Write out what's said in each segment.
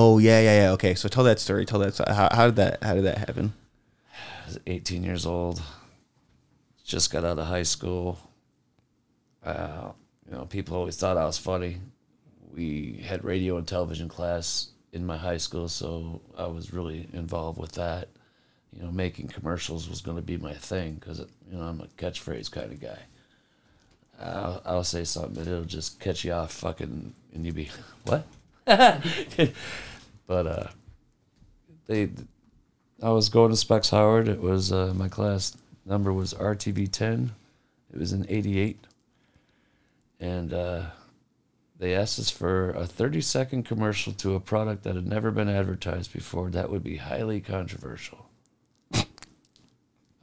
Oh yeah, yeah, yeah. Okay, so tell that story. Tell that. Story. How, how did that? How did that happen? I was 18 years old. Just got out of high school. Uh, you know, people always thought I was funny. We had radio and television class in my high school, so I was really involved with that. You know, making commercials was going to be my thing because you know I'm a catchphrase kind of guy. I'll, I'll say something and it'll just catch you off fucking and you be what? but uh, they, I was going to Specs Howard. It was uh, my class number was RTV ten. It was in '88, and uh, they asked us for a 30 second commercial to a product that had never been advertised before. That would be highly controversial.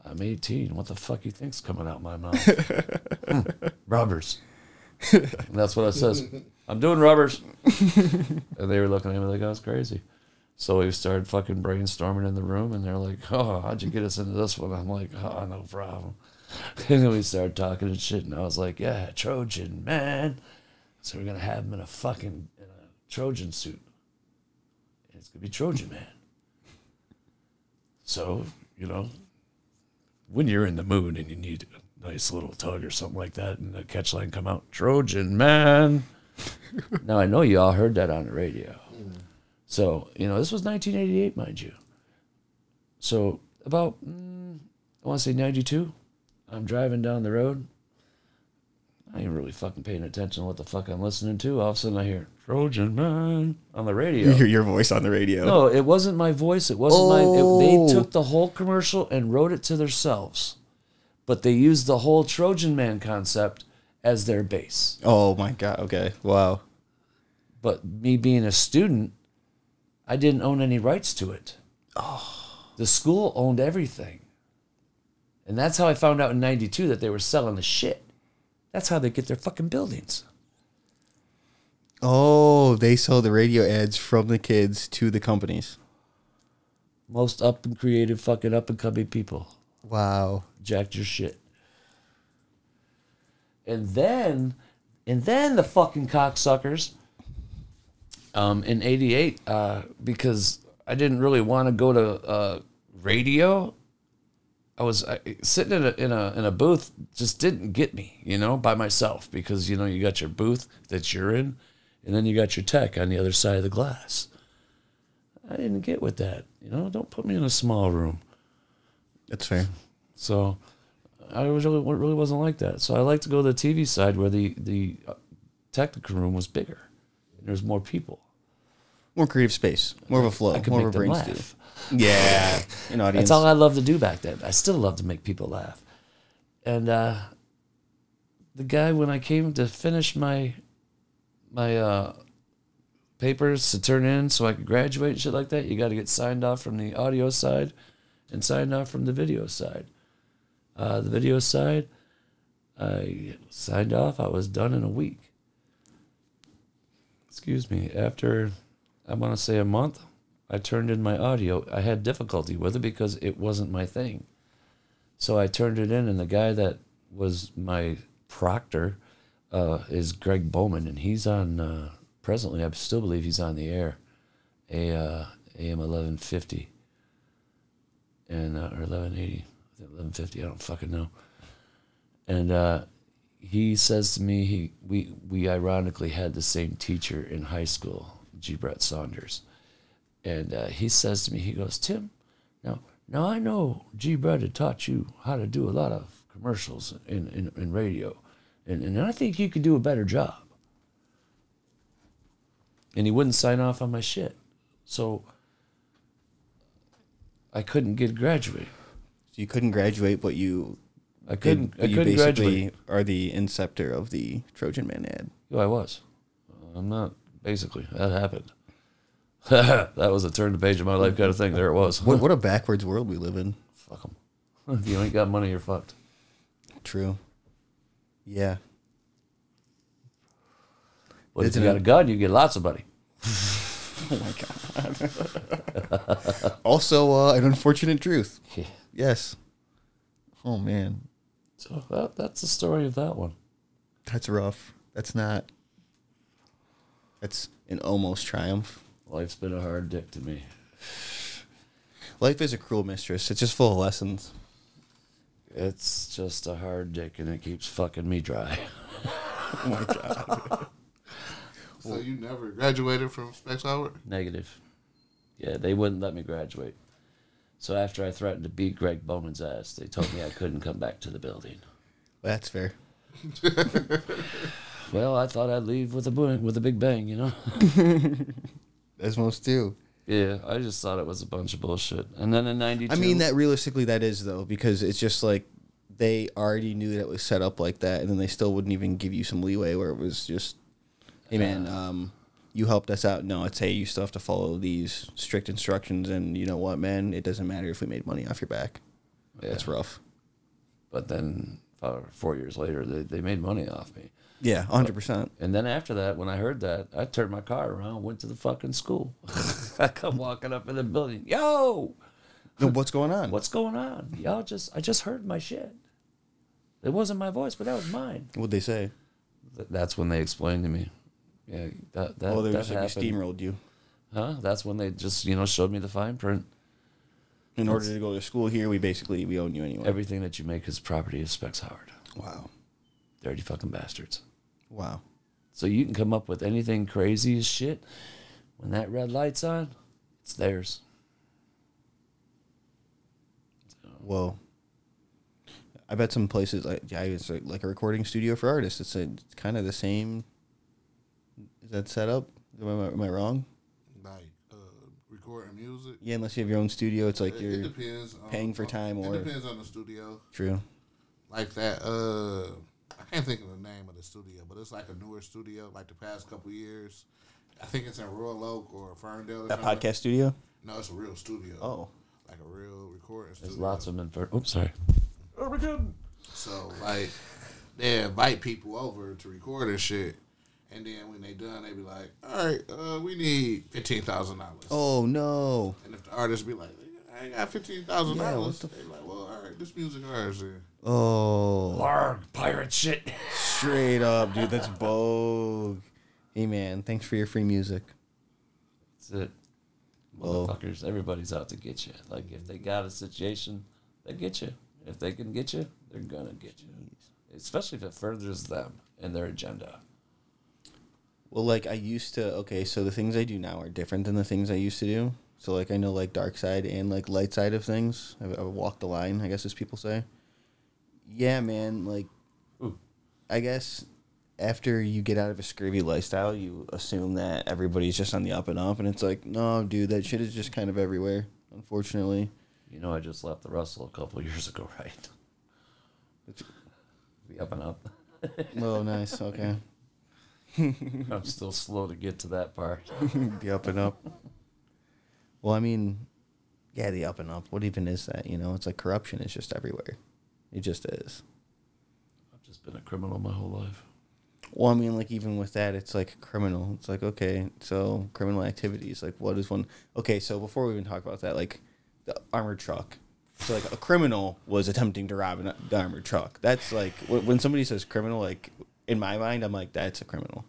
I'm 18. What the fuck you think's coming out my mouth? Hmm, rubbers. And that's what I says. I'm doing rubbers. and they were looking at me like oh, I was crazy. So we started fucking brainstorming in the room, and they're like, "Oh, how'd you get us into this one?" I'm like, "Oh, no problem." And then we started talking and shit, and I was like, "Yeah, Trojan man." So we're gonna have him in a fucking in a Trojan suit. And it's gonna be Trojan man. So you know, when you're in the mood and you need a nice little tug or something like that, and the catch line come out, Trojan man. now I know you all heard that on the radio. So you know this was 1988, mind you. So about mm, I want to say 92. I'm driving down the road. I ain't really fucking paying attention to what the fuck I'm listening to. All of a sudden I hear Trojan man on the radio. You hear your voice on the radio. No, it wasn't my voice. It wasn't my. It, Oh. they took the whole commercial and wrote it to themselves, but they used the whole Trojan Man concept as their base. Oh my god. Okay. Wow. But me being a student, I didn't own any rights to it. Oh. The school owned everything, and that's how I found out in '92 that they were selling the shit. That's how they get their fucking buildings. Oh, they sell the radio ads from the kids to the companies. Most up and creative, fucking up and coming people. Wow. jacked your shit. And then, and then the fucking cocksuckers, um, in '88, uh, because I didn't really want to go to uh, radio. I was I, sitting in a in a in a booth, just didn't get me, you know, by myself because you know you got your booth that you're in, and then you got your tech on the other side of the glass. I didn't get with that, you know. Don't put me in a small room. That's fair. So I was really, really wasn't like that. So I like to go to the TV side where the the uh, technical room was bigger. And there's more people. More creative space. More of a flow. I could More make of a them brain laugh. stew. Yeah. An audience. That's all I loved to do back then. I still love to make people laugh. And uh, the guy, when I came to finish my my uh, papers to turn in so I could graduate and shit like that, you got to get signed off from the audio side and signed off from the video side. Uh, the video side, I signed off. I was done in a week. Excuse me. After, I want to say a month, I turned in my audio. I had difficulty with it because it wasn't my thing. So I turned it in, and the guy that was my proctor uh, is Greg Bowman, and he's on uh, presently. I still believe he's on the air, a uh, AM eleven fifty, and uh, or eleven eighty, eleven fifty. I don't fucking know. And uh, he says to me, he we we ironically had the same teacher in high school, G. Brett Saunders. And uh, he says to me, he goes, Tim, now, now I know G. Brett had taught you how to do a lot of commercials in, in, in radio, and, and I think you could do a better job. And he wouldn't sign off on my shit. So I couldn't get graduated. So you couldn't graduate, but you I couldn't, I you couldn't basically graduate. are the inceptor of the Trojan Man ad. Yeah, I was. I'm not, basically. That happened. that was a turn the page of my life kind of thing. There it was. What what a backwards world we live in. Fuck 'em. If you ain't got money, you're fucked. True. Yeah. But if you got a gun, you get lots of money. Oh my god. also, uh, an unfortunate truth. Yes. Oh man, So that, that's the story of that one. that's rough. That's not. That's an almost triumph. Life's been a hard dick to me. Life is a cruel mistress. It's just full of lessons. It's just a hard dick, and it keeps fucking me dry. Oh my god. So you never graduated from Specs Howard? Negative. Yeah, they wouldn't let me graduate. So after I threatened to beat Greg Bowman's ass, they told me I couldn't come back to the building. That's fair. Well, I thought I'd leave with a with a big bang, you know. As most do. yeah, I just thought it was a bunch of bullshit. And then in '92, I mean that realistically that is though because it's just like they already knew that it was set up like that and then they still wouldn't even give you some leeway where it was just hey man um you helped us out no it's hey you still have to follow these strict instructions and you know what man it doesn't matter if we made money off your back yeah. that's rough But then four years later, they, they made money off me. yeah 100% And then after that, when I heard that, I turned my car around, went to the fucking school. I come walking up in the building, yo, no, what's going on what's going on? Y'all just, I just heard my shit. It wasn't my voice, but that was mine. what'd they say That's when they explained to me. Yeah, that that, oh they that just like happened. steamrolled you Huh? That's when they just you know showed me the fine print. in order to go to school here we basically we own you anyway Everything that you make is property of Specs Howard. wow Dirty fucking bastards. wow So you can come up with anything crazy as shit. When that red light's on, it's theirs. Whoa. I bet some places like yeah, it's like, like a recording studio for artists. It's, a, it's kind of the same. Is that set up? Am I, am I wrong? Like uh, recording music? Yeah, unless you have your own studio, it's like it, you're it depends. On, paying for time It or- depends on the studio. true. Like that. Uh, I can't think of the name of the studio, but it's like a newer studio. Like the past couple years, I think it's in Royal Oak or Ferndale. Or That something. podcast studio. No, it's a real studio. Oh, like a real recording Studio. There's studio. lots of them in. For, oops, sorry. So like they invite people over to record and shit. And then when they done, they be like, "All right, uh, we need fifteen thousand dollars." oh no. And if the artist be like, "I ain't got fifteen thousand Yeah, dollars," what they be like, "Well, all right, this music ours." Then. Oh, Larg, pirate shit. straight up, dude. That's bogue. Hey man, thanks for your free music. That's it. Whoa. Motherfuckers, everybody's out to get you. Like if they got a situation, they get you. If they can get you, they're gonna get you. Especially if it furthers them and their agenda. Well, like I used to. Okay, so the things I do now are different than the things I used to do. So like I know like dark side and like light side of things. I, I walk the line, I guess, as people say. Yeah, man. Like, Ooh. I guess after you get out of a scurvy lifestyle, you assume that everybody's just on the up and up, and it's like, no, dude, that shit is just kind of everywhere. Unfortunately, You know, I just left the Russell a couple years ago, right? Be up and up. oh, nice. Okay, I'm still slow to get to that part. the up and up. Well, I mean, yeah, the up and up. What even is that? You know, it's like corruption is just everywhere. It just is. I've just been a criminal my whole life. Well, I mean, like even with that, it's like criminal. It's like okay, so criminal activities. Like, what is one? Okay, so before we even talk about that, like the armored truck. So like a criminal was attempting to rob an armored truck. That's like when somebody says criminal. Like in my mind, I'm like that's a criminal.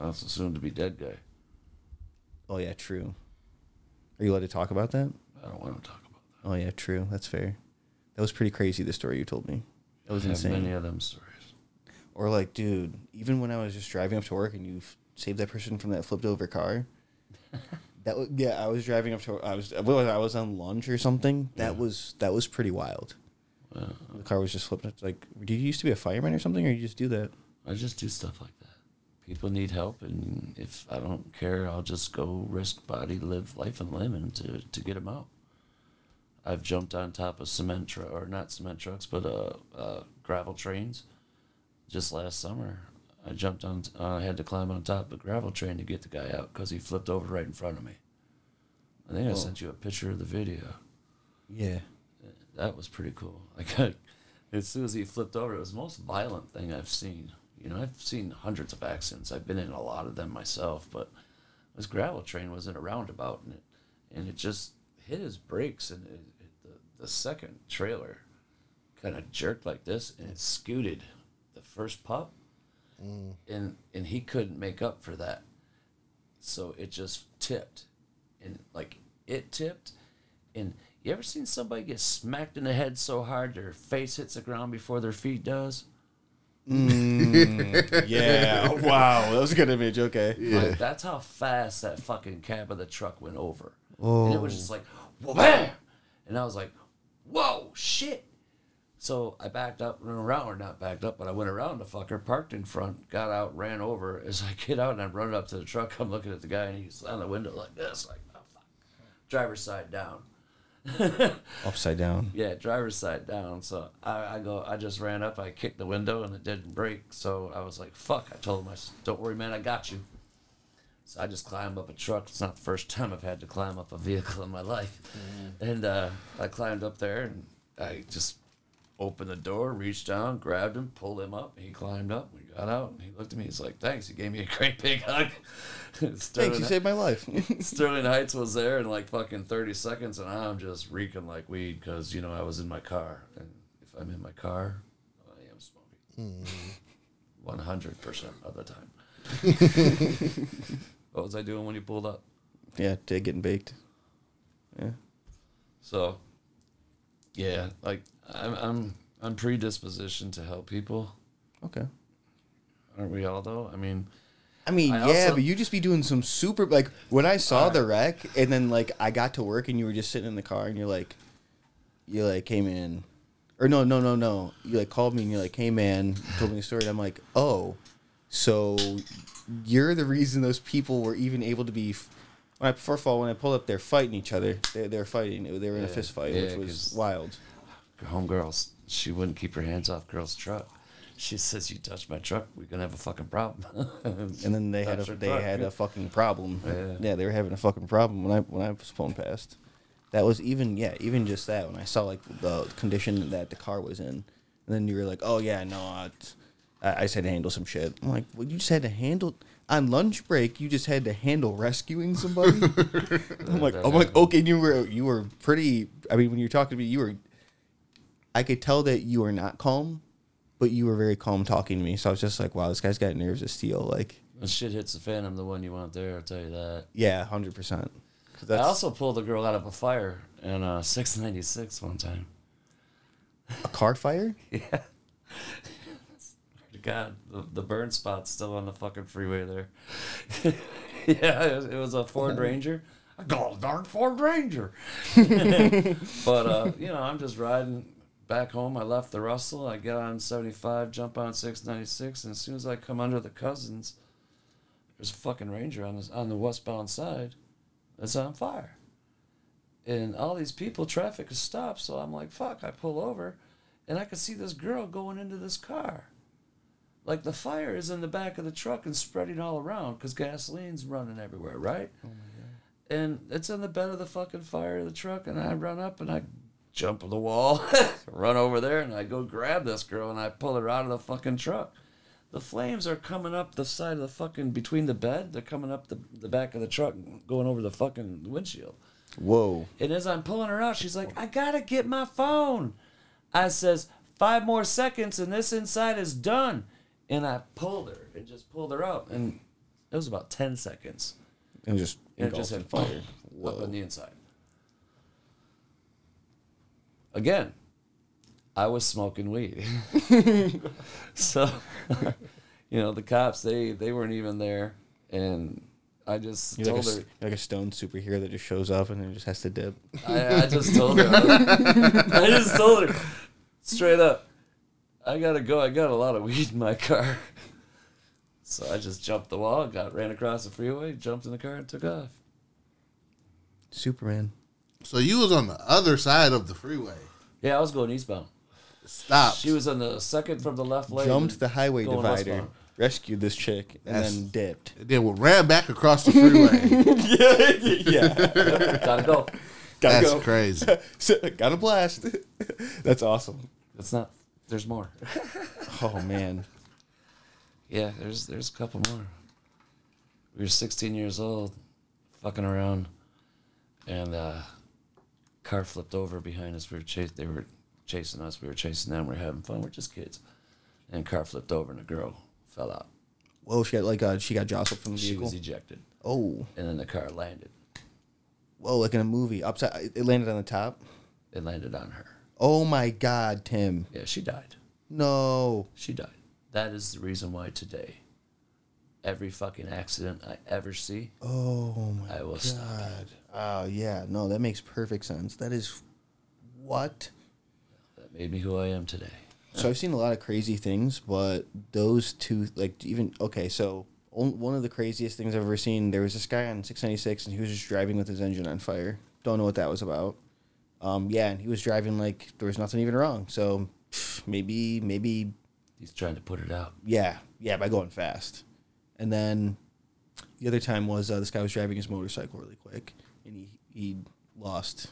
That's a soon to be dead guy. Oh yeah, true. Are you allowed to talk about that? I don't want to talk about that. Oh yeah, true. That's fair. That was pretty crazy. The story you told me. That was I insane. many of them stories. Or like, dude, even when I was just driving up to work and you f- saved that person from that flipped over car. that was, yeah, I was driving up to I was I was on lunch or something. That was that was pretty wild. Uh, The car was just flipped. It's like, did you used to be a fireman or something, or you just do that? I just do stuff like that. People need help, and if I don't care, I'll just go risk body, live life, and limb, and to to get them out. I've jumped on top of cement tr- or not cement trucks, but uh, uh, gravel trains. Just last summer, I jumped on. Uh, I had to climb on top of a gravel train to get the guy out because he flipped over right in front of me. I think I sent you a picture of the video. Yeah. That was pretty cool. I got as soon as he flipped over, it was the most violent thing I've seen. You know, I've seen hundreds of accidents. I've been in a lot of them myself, but this gravel train was in a roundabout, and it and it just hit his brakes, and it, it, the the second trailer kind of jerked like this, and it scooted the first pup, mm. and and he couldn't make up for that, so it just tipped, and like it tipped, and you ever seen somebody get smacked in the head so hard their face hits the ground before their feet does? Mm. Yeah. wow. That was a good image. Okay. Like, that's how fast that fucking cab of the truck went over. And it was just oh. like, wham! And I was like, whoa, shit. So I backed up and went around, or not backed up, but I went around the fucker, parked in front, got out, ran over. As I get out and I'm running up to the truck, I'm looking at the guy and he's on the window like this, like, oh, fuck. Driver's side down. Upside down. Yeah, driver's side down. So I, I go, I just ran up, I kicked the window and it didn't break. So I was like, fuck. I told him, I said, don't worry, man, I got you. So I just climbed up a truck. It's not the first time I've had to climb up a vehicle in my life. And uh, I climbed up there and I just opened the door, reached down, grabbed him, pulled him up. He climbed up. Got out and he looked at me. He's like, thanks. He gave me a great big hug. Thanks. Sterling, You saved my life. Sterling Heights was there in like fucking 30 seconds, and I'm just reeking like weed because, you know, I was in my car. And if I'm in my car, I am smoking. Hmm. 100% of the time. what was I doing when you pulled up? yeah. Dick getting baked. Yeah. So, yeah, like I'm, I'm, I'm predispositioned to help people. Okay. Aren't we all though? I mean, I mean, I yeah, also- but you just be doing some super like when I saw the wreck and then like I got to work and you were just sitting in the car and you're like, you like came in, or no, no, no, no, you like called me and you're like, hey man, you told me the story and I'm like, oh, so you're the reason those people were even able to be. When I, first of all, when I pulled up, they're fighting each other. They, they're fighting. They were in a Yeah. fist fight, Yeah, which was 'cause- wild. homegirls, she wouldn't keep her hands off girl's truck. She says, "You touch my truck, we're gonna have a fucking problem." And then they had a they truck. had a fucking problem. Yeah. Yeah. they were having a fucking problem when I when I was pulling past. That was even yeah, even just that when I saw like the condition that the car was in, and then you were like, oh yeah, no, I, I just had to handle some shit. I'm like, well, you just had to handle on lunch break. You just had to handle rescuing somebody. I'm like, I'm like, okay, you were you were pretty. I mean, when you were talking to me, you were. I could tell that you were not calm, but you were very calm talking to me. So I was just like, wow, this guy's got nerves of steel. Like, when shit hits the fan, I'm the one you want there. I'll tell you that. yeah, hundred percent. I also pulled a girl out of a fire in uh, 696 one time. a car fire. Yeah. God, the, the burn spot's still on the fucking freeway there. yeah, it was, it was a Ford Ranger. I call it darn Ford Ranger. but, uh, you know, I'm just riding back home. I left the Russell. I get on 75, jump on 696, and as soon as I come under the Cousins, there's a fucking Ranger on, this, on the westbound side that's on fire. And all these people, traffic is stopped, so I'm like, fuck, I pull over and I could see this girl going into this car. Like the fire is in the back of the truck and spreading all around because gasoline's running everywhere, right? Oh And it's in the bed of the fucking fire of the truck, and I run up and I jump on the wall, run over there, and I go grab this girl and I pull her out of the fucking truck. The flames are coming up the side of the fucking between the bed. They're coming up the, the back of the truck, going over the fucking windshield. Whoa. And as I'm pulling her out, she's like, I gotta get my phone. I says, five more seconds and this inside is done. And I pulled her and just pulled her out. And it was about 10 seconds. Was just And it just had fire fire. up on the inside. Again, I was smoking weed. so, you know, the cops, they, they weren't even there. And I just You're like, a, told her. like a stone superhero that just shows up and then just has to dip. I, I just told her. I just told her straight up. I gotta go. I got a lot of weed in my car. So I just jumped the wall, got ran across the freeway, jumped in the car, and took off. Superman. So you was on the other side of the freeway. Yeah, I was going eastbound. Stop. She was on the second from the left lane. Jumped the highway going divider, westbound. rescued this chick, and That's- then dipped. then we ran back across the freeway. yeah. Gotta go. Gotta That's go. crazy. Got a blast. That's awesome. That's not. There's more. Oh man. Yeah, there's there's a couple more. We were 16 years old, fucking around, and uh, car flipped over behind us. We were chas- They were chasing us. We were chasing them. We were having fun. We're just kids. And car flipped over, and a girl fell out. Whoa, she got like uh, she got jostled from the vehicle. She vehicle. was ejected, oh, and then the car landed. Whoa, like in a movie, upside. It landed on the top. It landed on her. Oh my God, Tim. Yeah, she died. No. She died. That is the reason why today, every fucking accident I ever see, Oh my I will stop. God. Oh yeah. No, that makes perfect sense. That is what. That made me who I am today. So I've seen a lot of crazy things, but those two, like even okay. So one of the craziest things I've ever seen. There was this guy on 696, and he was just driving with his engine on fire. Don't know what that was about. Um, yeah, and he was driving like there was nothing even wrong. So maybe, maybe, He's trying to put it out. yeah, yeah, by going fast. And then the other time was uh, this guy was driving his motorcycle really quick, and he he lost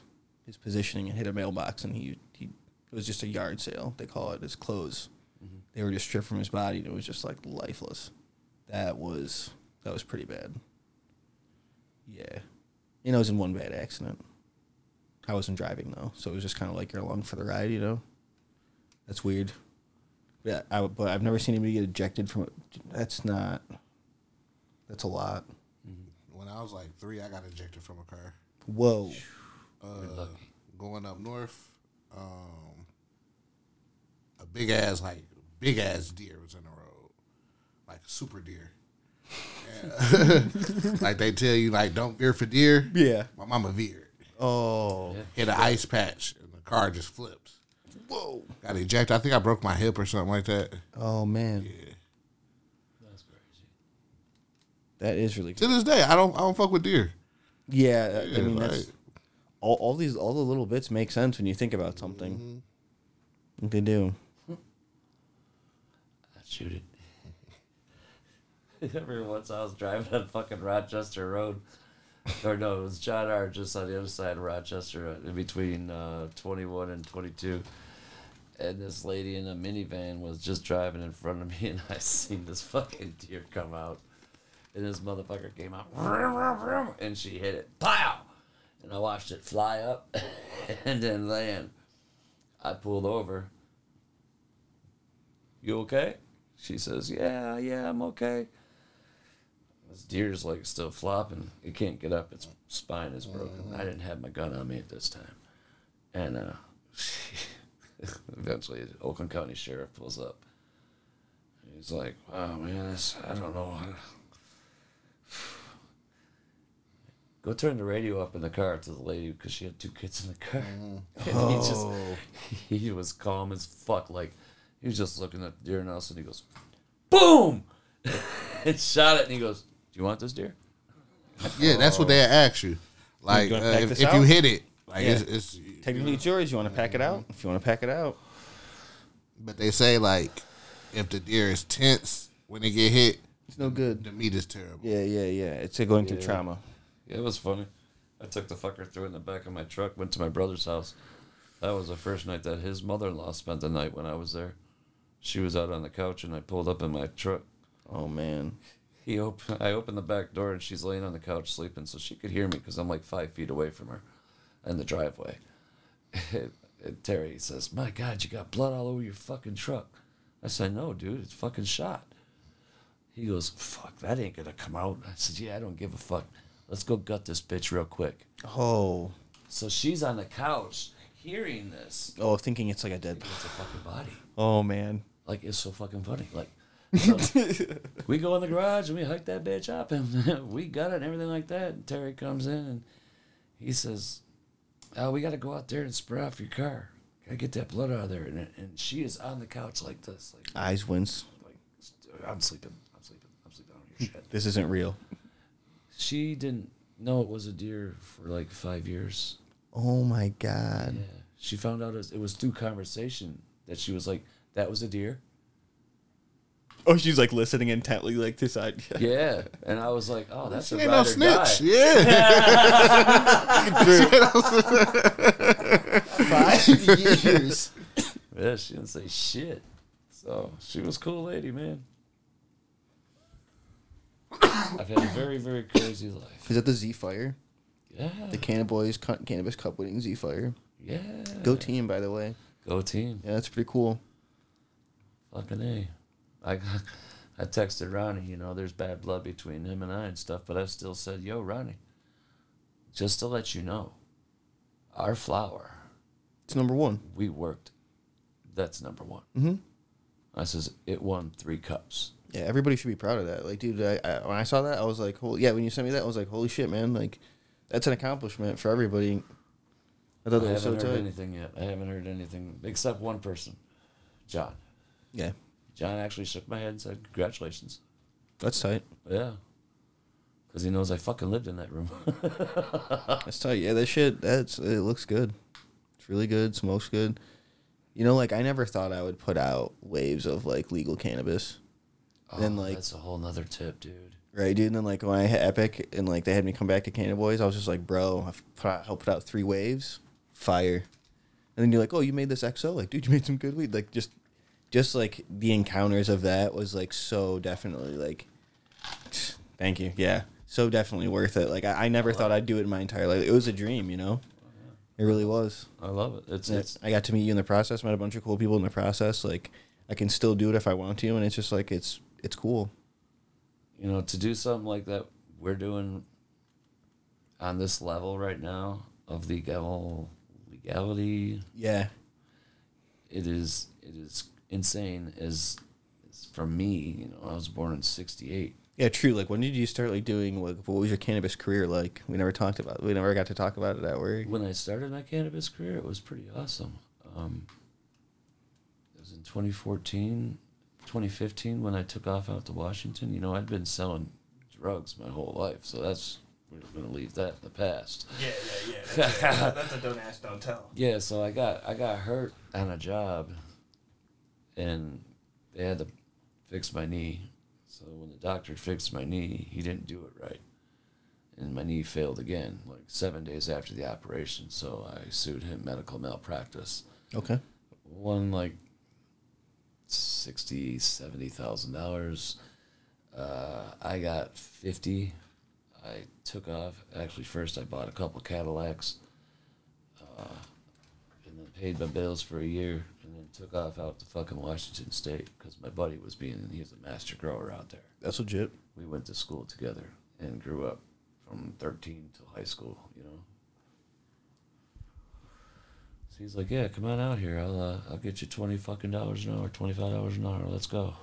his positioning and hit a mailbox, and he he it was just a yard sale. They call it his clothes. Mm-hmm. They were just stripped from his body, and it was just like lifeless. That was that was pretty bad. Yeah, you know, it was in one bad accident. I wasn't driving though, so it was just kind of like you're along for the ride, you know. That's weird. Yeah, I, but I've never seen anybody get ejected from it. That's not. That's a lot. When I was like three, I got ejected from a car. Whoa. Uh, going up north, um, a big ass like big ass deer was in the road, like a super deer. And, like they tell you, like don't veer for deer. Yeah. My mama veered, Oh. Yeah. hit an ice patch, and the car just flipped. Whoa. Got ejected. I think I broke my hip or something like that. Oh man, Yeah. That's crazy. That is really. cool. To this day, I don't I don't fuck with deer. Yeah, I mean like- that's all. All these, all the little bits make sense when you think about something. They do. I'd shoot it. Every once I was driving on fucking Rochester Road. Or no, it was John R. just on the other side of Rochester, uh, in between uh, 21 and 22. And this lady in a minivan was just driving in front of me, and I seen this fucking deer come out. And this motherfucker came out, and she hit it. Pow! And I watched it fly up and then land. I pulled over. You okay? She says, Yeah, yeah, I'm okay. This deer's like still flopping. It can't get up. Its spine is broken. I didn't have my gun on me at this time. And uh, eventually, Oakland County Sheriff pulls up. He's like, Wow, man, I don't know. Go turn the radio up in the car to the lady because she had two kids in the car. and he just Oh. he was calm as fuck. Like he was just looking at the deer and all of a sudden he goes, boom, and shot it. And he goes, "Do you want this deer?" Yeah, that's what they ask you. Like You uh, if, if you hit it, like Yeah. it's, it's Technically, it's yours. You want to pack it out? If you want to pack it out, But they say like if the deer is tense when they get hit, it's no good. the meat is terrible. Yeah, yeah, yeah. It's going through Yeah. trauma. Yeah, it was funny. I took the fucker, threw it in the back of my truck, went to my brother's house. That was the first night that his mother-in-law spent the night when I was there. She was out on the couch, and I pulled up in my truck. Oh man. He op- I opened the back door, and she's laying on the couch sleeping, so she could hear me because I'm like five feet away from her, in the driveway. and Terry says, "My God, you got blood all over your fucking truck." I said, "No, dude, it's fucking shot." He goes, "Fuck, that ain't gonna come out." I said, "Yeah, I don't give a fuck. Let's go gut this bitch real quick." Oh. So she's on the couch hearing this. Oh, thinking it's like a dead. It's a fucking body. Oh man. Like it's so fucking funny. Like so we go in the garage and we hike that bitch up and we got it and everything like that. And Terry comes in and he says, "Oh, we got to go out there and spray off your car. Gotta get that blood out of there." And, and she is on the couch like this, like Eyes wince. like I'm sleeping, I'm sleeping, I'm sleeping. I don't hear shit. This isn't real. She didn't know it was a deer for like five years. Oh my god. Yeah, she found out it was, it was through conversation that she was like, "That was a deer." Oh, she's like listening intently, like to side. Yeah, and I was like, "Oh, that's She a ain't ride no snitch. die." Yeah. Five years. Yeah, she didn't say shit. So she was a cool lady, man. I've had a very, very crazy life. Is that the Z Fire? Yeah. The Cannabis Cannabis Cup winning Z Fire. Yeah. Go team, by the way. Go team. Yeah, that's pretty cool. Fucking A. I, I texted Ronnie, you know, there's bad blood between him and I and stuff, but I still said, yo, Ronnie, just to let you know, our flower, It's number one. we worked. That's number one. Mm-hmm. I says it won three cups. Yeah, everybody should be proud of that. Like, dude, I, I, when I saw that, I was like, holy, yeah, when you sent me that, I was like, holy shit, man. Like, that's an accomplishment for everybody. I thought I that haven't was so heard tight. anything yet. I haven't heard anything except one person, John. Yeah, John actually shook my head and said, "Congratulations." that's tight. Yeah, because he knows I fucking lived in that room. That's tight. Yeah, that shit, that's, it looks good. It's really good. Smokes good. You know, like, I never thought I would put out waves of, like, legal cannabis. Then, Oh, like- that's a whole nother tip, dude. Right, dude. And then like when I hit Epic and like they had me come back to Canada Boys, I was just like, bro, I've put out, helped put out three waves, fire. And then you're like, oh, you made this XO, like, dude, you made some good weed. Like, just, just like the encounters of that was like so definitely like, thank you, yeah, so definitely worth it. Like, I, I never thought I'd do it in my entire life. It was a dream, you know. It really was. I love it. It's it's I got to meet you in the process, met a bunch of cool people in the process. Like, I can still do it if I want to, and it's just like it's it's cool. you know to do something like that we're doing on this level right now of the legal legality. Yeah, It is it is insane. As, as for me, you know, I was born in '68. Yeah, true. Like, when did you start like doing? Like, what was your cannabis career like? We never talked about. We never got to talk about it at work. When I started my cannabis career, it was pretty awesome. Um, it was in 2014, 2015 when I took off out to Washington. You know, I'd been selling drugs my whole life, so that's we're gonna leave that in the past. Yeah, yeah, yeah. That's, a, that's a don't ask, don't tell. Yeah, so I got I got hurt on a job, and they had to fix my knee. So when the doctor fixed my knee, he didn't do it right, and my knee failed again, like seven days after the operation. So I sued him medical malpractice. Okay. One like sixty, seventy thousand dollars. Uh, I got fifty. I took off. Actually, first I bought a couple Cadillacs, uh, and then paid my bills for a year, and then took off out to fucking Washington State because my buddy was being he was a master grower out there. That's legit. We went to school together and grew up from thirteen till high school. You know. So he's like, "Yeah, come on out here. I'll uh, I'll get you twenty fucking dollars an hour, twenty five dollars an hour. Let's go."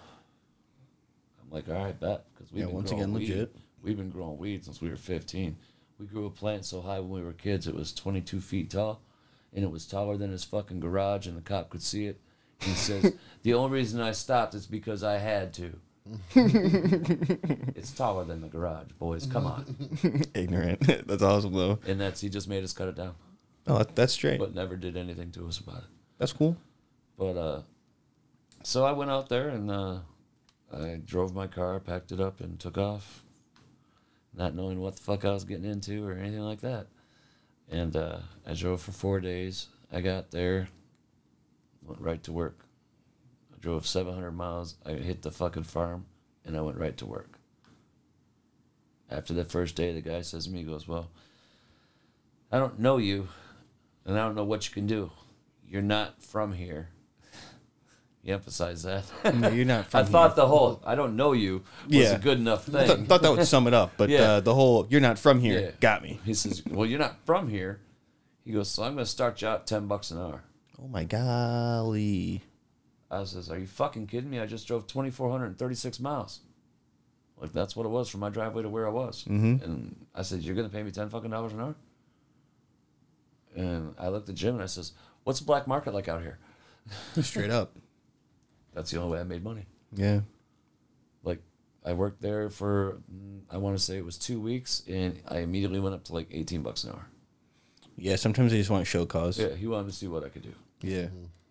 I'm like, "All right, bet." Because Yeah, once again, legit. We've been growing weed since we were 15. We grew a plant so high when we were kids, it was 22 feet tall, and it was taller than his fucking garage, and the cop could see it. He says, The only reason I stopped is because I had to. it's taller than the garage, boys. Come on. Ignorant. that's awesome though. And that's, he just made us cut it down, Oh, that, that's straight. but never did anything to us about it. that's cool. But, uh, so I went out there and, uh, I drove my car, packed it up, and took off, not knowing what the fuck I was getting into or anything like that. And uh, I drove for four days. I got there, went right to work. I drove 700 miles. I hit the fucking farm, and I went right to work. After the first day, the guy says to me, he goes, Well, I don't know you, and I don't know what you can do. You're not from here. You emphasize that. No, you're not. From I thought here. the whole "I don't know you" was Yeah. a good enough I thing. th- thought that would sum it up, but Yeah. uh, the whole "you're not from here" Yeah. got me. He says, "Well, you're not from here." He goes, "So I'm going to start you out ten bucks an hour." Oh my golly! I says, "Are you fucking kidding me? I just drove 2,436 miles. Like that's what it was from my driveway to where I was." Mhm. And I said, "You're going to pay me ten fucking dollars an hour?" And I looked at Jim and I says, "What's the black market like out here?" Straight up. That's the only way I made money. Yeah. Like I worked there for mm, I want to say it was two weeks, and I immediately went up to like 18 bucks an hour. Yeah. Sometimes they just want show cause. Yeah, he wanted to see what I could do. Yeah.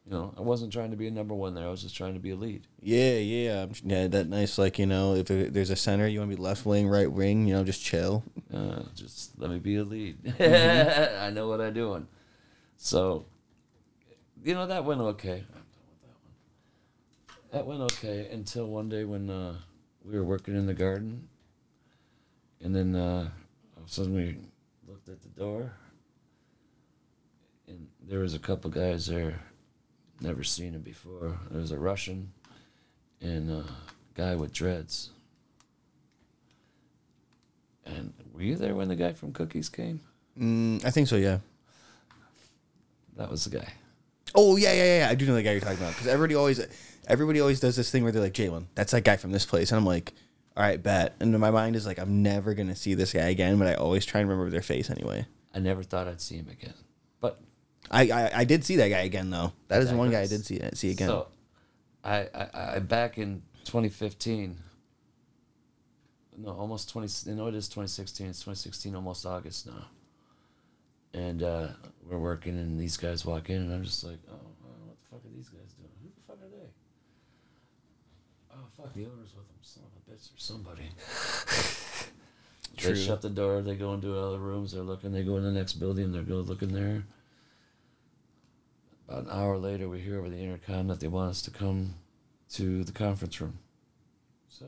You know, I wasn't trying to be a number one there. I was just trying to be a lead. Yeah, yeah, yeah. That nice, like you know, if it, there's a center, you want to be left wing, right wing, you know, just chill. Uh, just let me be a lead. I know what I'm doing. So, you know, that went okay. I'm done with that. That went okay until one day when uh, we were working in the garden, and then uh, all of a sudden we looked at the door, and there was a couple guys there. Never seen him before. There was a Russian and a guy with dreads. And were you there when the guy from Cookies came? Mm, I think so. Yeah. That was the guy. Oh yeah, yeah, yeah. I do know the guy you're talking about because everybody always, everybody always does this thing where they're like Jalen, that's that guy from this place, and I'm like, all right, bet. And my mind is like, I'm never gonna see this guy again, but I always try and remember their face anyway. I never thought I'd see him again. I I, I did see that guy again though. That is the one guy I did see see again. So, I, I, I back in 2015. No, almost 20. No, it is 2016. It's 2016, almost August now. And uh, we're working, and these guys walk in, and I'm just like, oh, uh, what the fuck are these guys doing? Who the fuck are they? Oh, fuck, the owner's with them. Son of a bitch or somebody. True. They shut the door. They go into other rooms. They're looking. They go in the next building. They go looking there. About an hour later, we hear over the intercom that they want us to come to the conference room. So,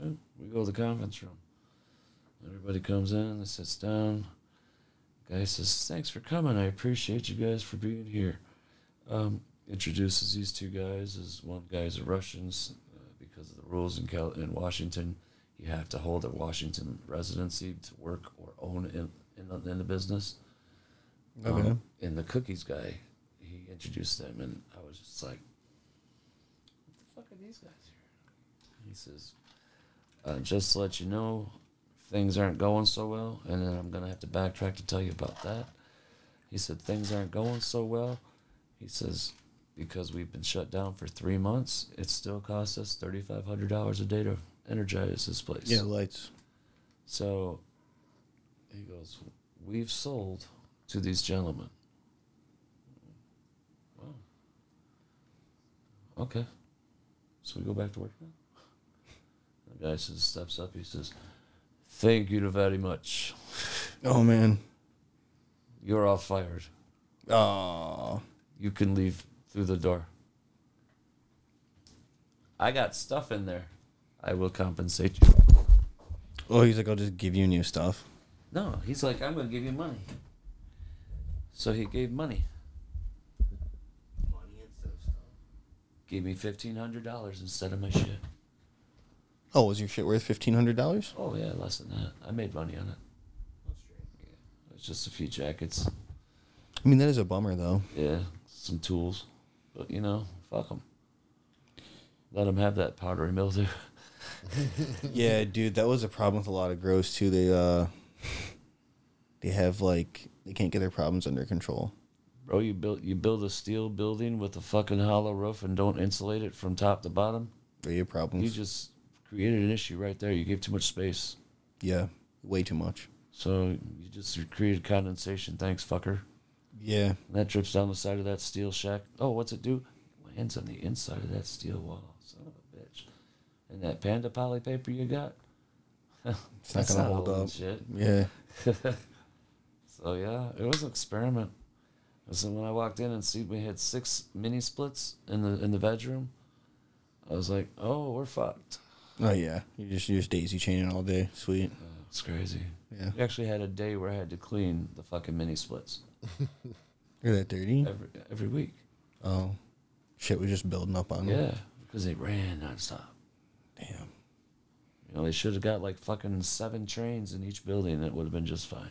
okay, we go to the conference room. Everybody comes in, they sits down. Guy says, "Thanks for coming. I appreciate you guys for being here." Um, introduces these two guys as one guy's a Russian uh, because of the rules in Cal- in Washington. You have to hold a Washington residency to work or own in in the, in the business. Okay. Um, and the cookies guy, introduced them, and I was just like, "What the fuck are these guys here?" He says, uh, "Just to let you know, things aren't going so well, and then I'm gonna have to backtrack to tell you about that." He said, "Things aren't going so well." He says, "Because we've been shut down for three months, it still costs us thirty five hundred dollars a day to energize this place." yeah, lights. So he goes, We've sold to these gentlemen. Okay. So we go back to work now? The guy says, steps up, he says, Thank you very much. Oh man. You're all fired. Oh. You can leave through the door. I got stuff in there. I will compensate you. Oh, he's like, I'll just give you new stuff. No, he's like, I'm gonna give you money. So he gave money. Gave me fifteen hundred dollars instead of my shit. Oh, was your shit worth fifteen hundred dollars? Oh yeah, less than that. I made money on it. Yeah, it's just a few jackets. I mean, that is a bummer though. Yeah, some tools, but you know, fuck them. Let them have that powdery mildew. yeah, dude, that was a problem with a lot of grows too. They uh, they have like they can't get their problems under control. Bro, you build you build a steel building with a fucking hollow roof and don't insulate it from top to bottom. They have problems. You just created an issue right there. You gave too much space. yeah, way too much. So you just created condensation. Thanks, fucker. Yeah, And that drips down the side of that steel shack. Oh, what's it do? It Lands on the inside of that steel wall. Son of a bitch. And that panda poly paper you got? it's not gonna hold up. Shit. Yeah, So yeah, it was an experiment. So when I walked in and see we had six mini splits in the in the bedroom, I was like, "Oh, we're fucked." oh yeah. You just use daisy chaining all day. Sweet. Uh, it's crazy. Yeah, We actually had a day where I had to clean the fucking mini splits you're that dirty. every every week. Oh, shit was just building up on them. Yeah, because they ran nonstop. Damn. You know, they should have got like fucking seven trains in each building. It would have been just fine.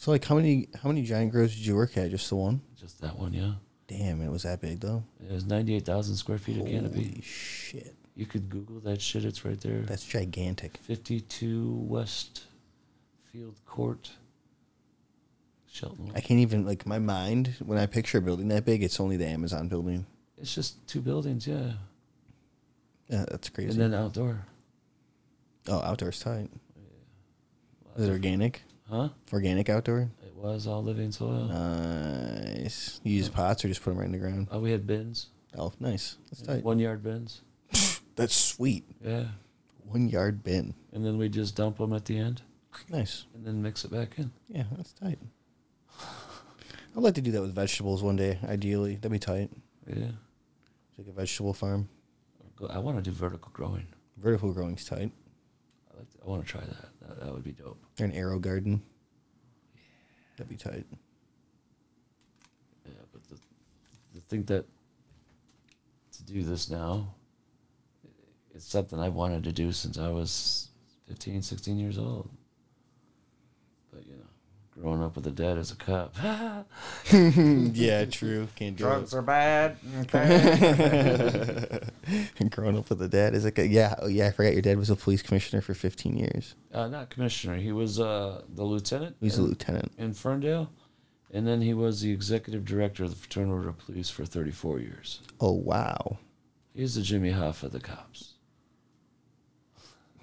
So like, how many how many giant grows did you work at? Just the one? Just that one, yeah. Damn, it was that big though. It was ninety eight thousand square feet of canopy. Holy shit, You could Google that shit. It's right there. that's gigantic. 52 West Field Court, Shelton. I can't even like my mind when I picture a building that big. It's only the Amazon building. It's just two buildings, yeah. Yeah, that's crazy. And then outdoor. oh, outdoor's tight. Oh, Is it organic? Huh? Organic outdoor. It was all living soil. Nice. You use pots or just put them right in the ground? Oh, we had bins. Oh, nice. That's tight. One yard bins. That's sweet. Yeah. One yard bin. And then we just dump them at the end Nice. and then mix it back in. Yeah, that's tight. I'd like to do that with vegetables one day. Ideally, that'd be tight. Yeah. Like a vegetable farm. Go- I want to do vertical growing. Vertical growing's tight. I like. To, I want to try that. That. That would be dope. An AeroGarden. That'd be tight. Yeah, but the, the thing that to do this now, it's something I've wanted to do since I was 15, 16 years old. But you know, growing up with a dad as a cop. yeah, true. Can't do Drugs are bad. it. Growing up with a dad is like, a, yeah, oh yeah. I forgot your dad was a police commissioner for 15 years. uh, not commissioner. He was uh, the lieutenant. He was a lieutenant. in Ferndale, and then he was the executive director of the Fraternal Order of Police for 34 years. Oh wow. He's the Jimmy Hoffa of the cops.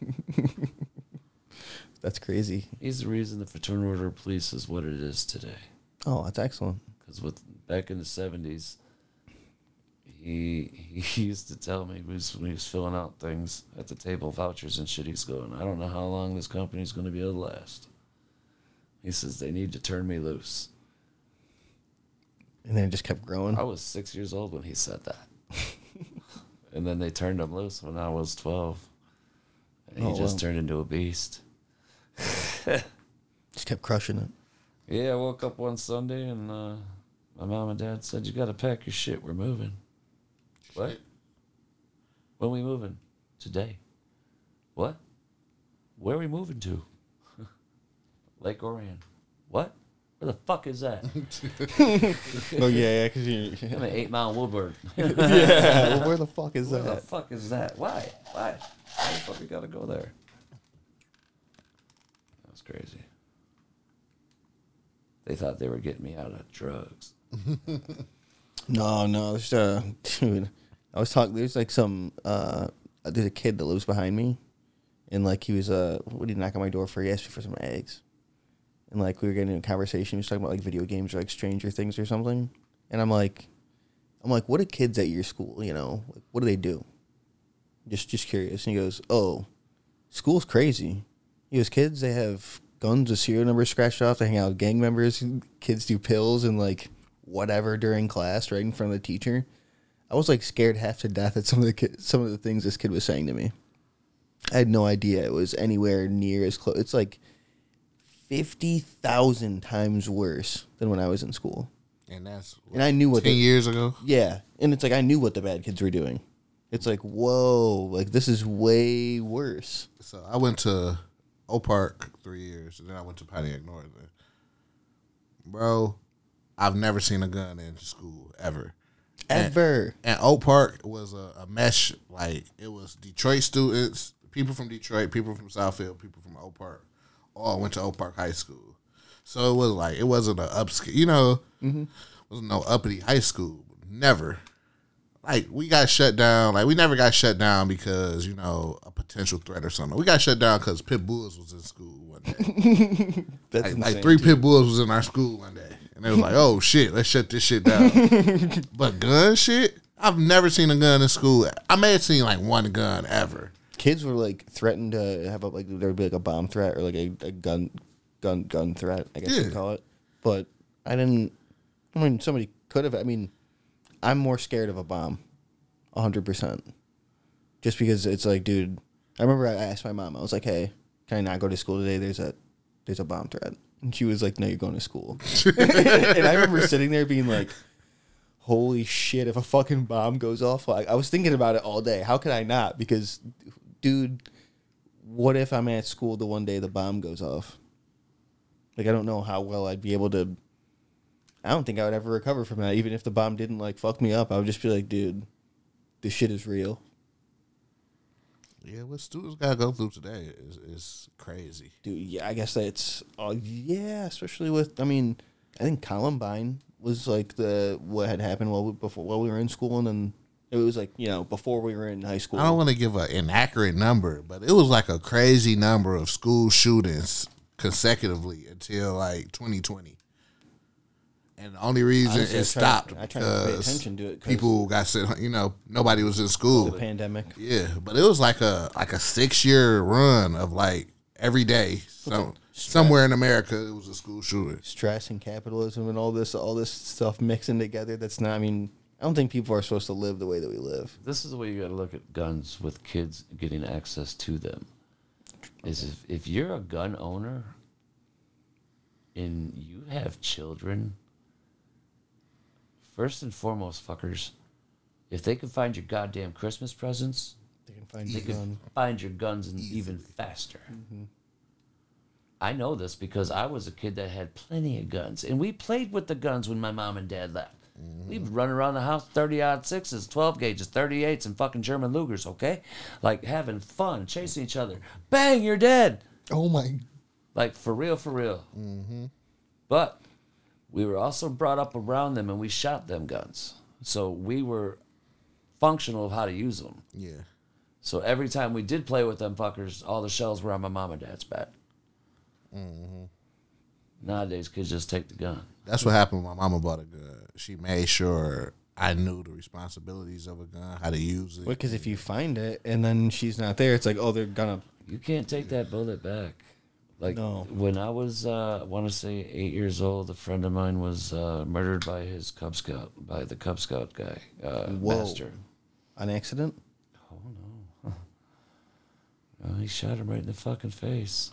That's crazy. He's the reason the Fraternal Order of Police is what it is today. Oh, that's excellent. Because with back in the 70s, he he used to tell me when he was, when he was filling out things at the table, vouchers and shit. He's going, I don't know how long this company's going to be able to last. He says they need to turn me loose. And then it just kept growing. I was six years old when he said that. and then they turned him loose when I was 12. And he Oh, just wow. turned into a beast. Just kept crushing it. Yeah, I woke up one Sunday and uh, my mom and dad said, You got to pack your shit. We're moving. What? Shit. When we moving? Today. What? Where are we moving to? Lake Orion. What? Where the fuck is that? oh yeah, yeah. Because you. I'm at Eight Mile Woodward. yeah. Well, where the fuck is that? Where the fuck is that? Why? Why? Why the fuck we gotta go there? Crazy. They thought they were getting me out of drugs. No, no. Uh, dude. I was talking. There's like some. Uh, there's a kid that lives behind me, and like he was uh, what did he knock on my door for? He asked me for some eggs, and like we were getting into a conversation. He was talking about like video games or like Stranger Things or something, and I'm like, I'm like, what do kids at your school? You know, like, what do they do? Just, just curious. And he goes, oh, school's crazy. Goes, kids, they have guns with serial numbers scratched off. They hang out with gang members. Kids do pills and like whatever during class, right in front of the teacher. I was like scared half to death at some of the ki- some of the things this kid was saying to me. I had no idea it was anywhere near as close. It's like fifty thousand times worse than when I was in school. And that's And I knew what ten the, years ago. yeah, and it's like I knew what the bad kids were doing. It's like whoa, like this is way worse. So I went to Oak Park three years, and then I went to Pontiac Northern. Bro, I've never seen a gun in school ever. Ever. And Oak Park was a, a mesh. Like it was Detroit students, people from Detroit, people from Southfield, people from Oak Park, all went to Oak Park High School. So it was like it wasn't an upscale, you know, it wasn't no uppity high school. Never. Like we got shut down. Like we never got shut down because you know a potential threat or something. We got shut down because pit bulls was in school one day. That's like, like three too. pit bulls was in our school one day, and they was like, "Oh shit, let's shut this shit down." but gun shit, I've never seen a gun in school. I may have seen like one gun ever. Kids were like threatened to have a, like there would be like a bomb threat or like a, a gun gun gun threat, I guess Yeah. you'd call it. But I didn't I mean somebody could have I mean I'm more scared of a bomb. a hundred percent. Just because it's like, dude I remember I asked my mom, I was like, Hey, can I not go to school today? There's a there's a bomb threat. And she was like, No, you're going to school. and I remember sitting there being like, Holy shit, if a fucking bomb goes off, like I was thinking about it all day. How could I not? Because dude, what if I'm at school the one day the bomb goes off? Like I don't know how well I'd be able to I don't think I would ever recover from that. Even if the bomb didn't like fuck me up, I would just be like, dude, this shit is real. Yeah, what students gotta go through today is is crazy. Dude, yeah, I guess that's uh, yeah, especially with I mean, I think Columbine was like the what had happened while we, before while we were in school and then it was like, you know, before we were in high school. I don't want to give an inaccurate number, but it was like a crazy number of school shootings consecutively until like 2020. And the only reason it stopped I tried to pay because attention to it 'cause- people got sent. You know, nobody was in school. the pandemic. Yeah, but it was like a like a six year run of like every day. So somewhere in America, it was a school shooting. stress and capitalism and all this all this stuff mixing together that's not I mean I don't think people are supposed to live the way that we live. This is the way you got to look at guns with kids getting access to them. Is if, if you're a gun owner and you have children, first and foremost, fuckers, if they can find your goddamn Christmas presents, They can find they your can gun. find your guns and even faster. Mm-hmm. I know this because I was a kid that had plenty of guns, and we played with the guns when my mom and dad left. Mm-hmm. We'd run around the house, thirty aught sixes, twelve gauges, thirty eights, and fucking German Lugers. Okay, like having fun, chasing each other. Bang, you're dead. Oh my. Like for real, for real. Mm-hmm. But we were also brought up around them, and we shot them guns, so we were functional of how to use them. Yeah. So every time we did play with them fuckers, all the shells were on my mom and dad's back. Mm-hmm. Nowadays, kids just take the gun. That's what happened when my mama bought a gun. She made sure I knew the responsibilities of a gun, how to use it. Because if you find it and then she's not there, it's like, oh, they're gonna. You can't take that bullet back. Like No. when I was, uh, I want to say eight years old, a friend of mine was uh, murdered by his Cub Scout, by the Cub Scout guy, uh, Whoa. master. An accident? Oh no! Uh, he shot him right in the fucking face.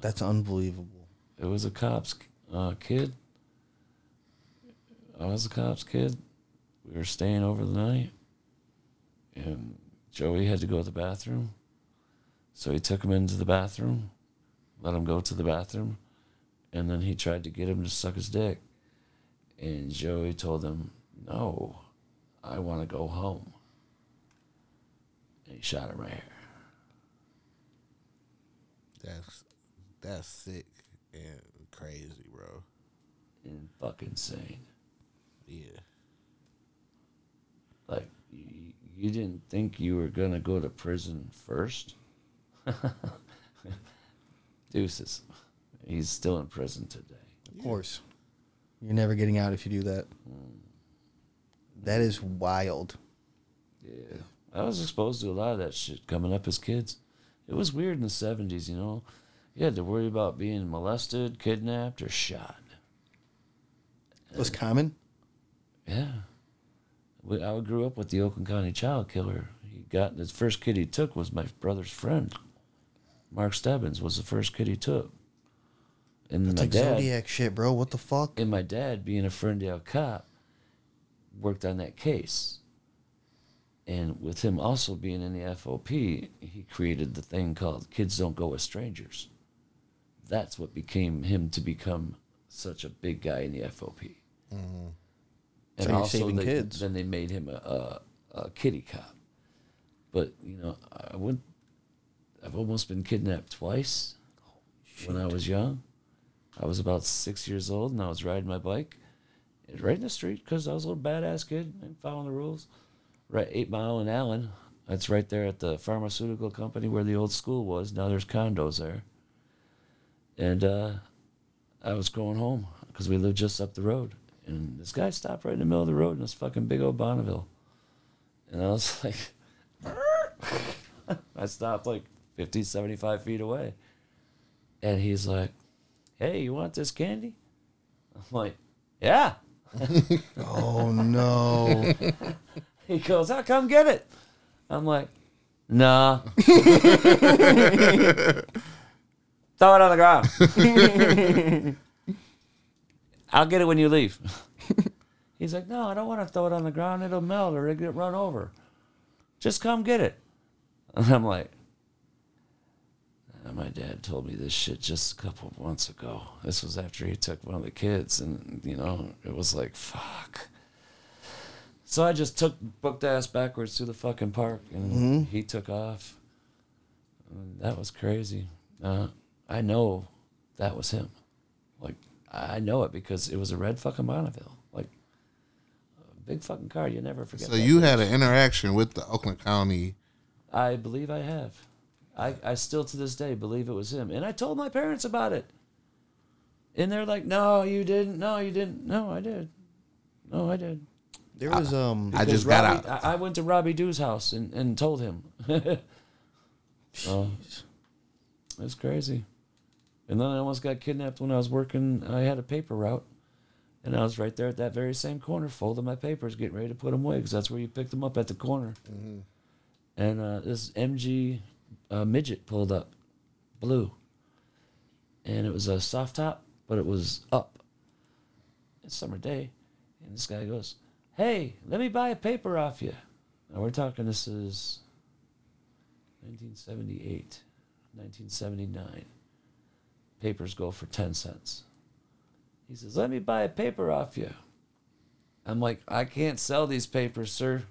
That's unbelievable. It was a cop's uh, kid. I was a cop's kid. We were staying over the night, and Joey had to go to the bathroom. So he took him into the bathroom, let him go to the bathroom, and then he tried to get him to suck his dick. And Joey told him, No, I want to go home. And he shot him right here. That's that's sick and crazy, bro. And fucking insane. Yeah. Like, you, you didn't think you were going to go to prison first? Deuces. He's still in prison today. Of course. You're never getting out if you do that. Mm. That is wild. Yeah. I was exposed to a lot of that shit coming up as kids. It was weird in the 70s, you know? You had to worry about being molested, kidnapped, or shot. It was common. Yeah. We, I grew up with the Oakland County child killer. He got his first kid he took was my brother's friend. Mark Stebbins was the first kid he took. And It's my like dad Zodiac shit, bro. What the fuck? and my dad being a Ferndale cop worked on that case. And with him also being in the FOP, he created the thing called Kids Don't Go with Strangers. That's what became him to become such a big guy in the FOP. Mm-hmm. And So saving they, then they made him a, a, a kitty cop. But, you know, I went, I've almost been kidnapped twice when I was young. I was about six years old and I was riding my bike right in the street because I was a little badass kid and following the rules. Right, Eight Mile in Allen. That's right there at the pharmaceutical company where the old school was. Now there's condos there. And uh, I was going home because we lived just up the road. And this guy stopped right in the middle of the road in this fucking big old Bonneville. And I was like, I stopped like 50, 75 feet away. And he's like, hey, you want this candy? I'm like, yeah. Oh no. He goes, I'll come get it. I'm like, nah. Throw it on the ground. I'll get it when you leave. He's like, no, I don't want to throw it on the ground. It'll melt or it'll get run over. Just come get it. And I'm like, "Uh, my dad told me this shit just a couple of months ago. This was after he took one of the kids, and you know, it was like, fuck. So I just took booked ass backwards through the fucking park, and he took off. And that was crazy. Uh, I know that was him. Like I know it because it was a red fucking Bonneville. Like a big fucking car. You never forget. So you bitch. had an interaction with the Oakland County. I believe I have. I, I still to this day believe it was him. And I told my parents about it. And they're like, no, you didn't. No, you didn't. No, I did. No, I did. There was um. I Because just got out. I, I went to Robbie Dew's house and, and told him. oh, it's crazy. And then I almost got kidnapped when I was working. I had a paper route. And I was right there at that very same corner, folding my papers, getting ready to put them away, because that's where you picked them up at the corner. And uh, this MG uh, midget pulled up, blue. And it was a soft top, but it was up. It's summer day. And this guy goes, Hey, let me buy a paper off you. Now we're talking, this is 1978. 1979. Papers go for 10 cents. He says, Let me buy a paper off you. I'm like, I can't sell these papers, sir.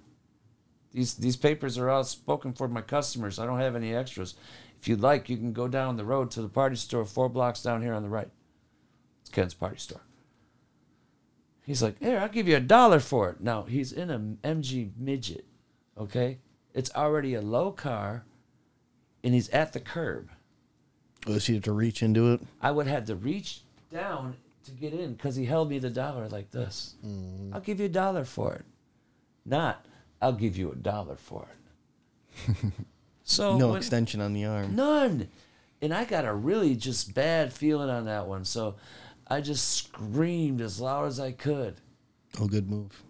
These these papers are all spoken for my customers. I don't have any extras. If you'd like, you can go down the road to the party store four blocks down here on the right. It's Ken's party store. He's like, Here, I'll give you a dollar for it. Now he's in a MG midget, okay? It's already a low car, and he's at the curb. So you have to reach into it. I would have to reach down to get in because he held me the dollar like this. Mm-hmm. I'll give you a dollar for it. Not, I'll give you a dollar for it. so no when- extension on the arm. None. And I got a really just bad feeling on that one. So I just screamed as loud as I could. Oh, good move.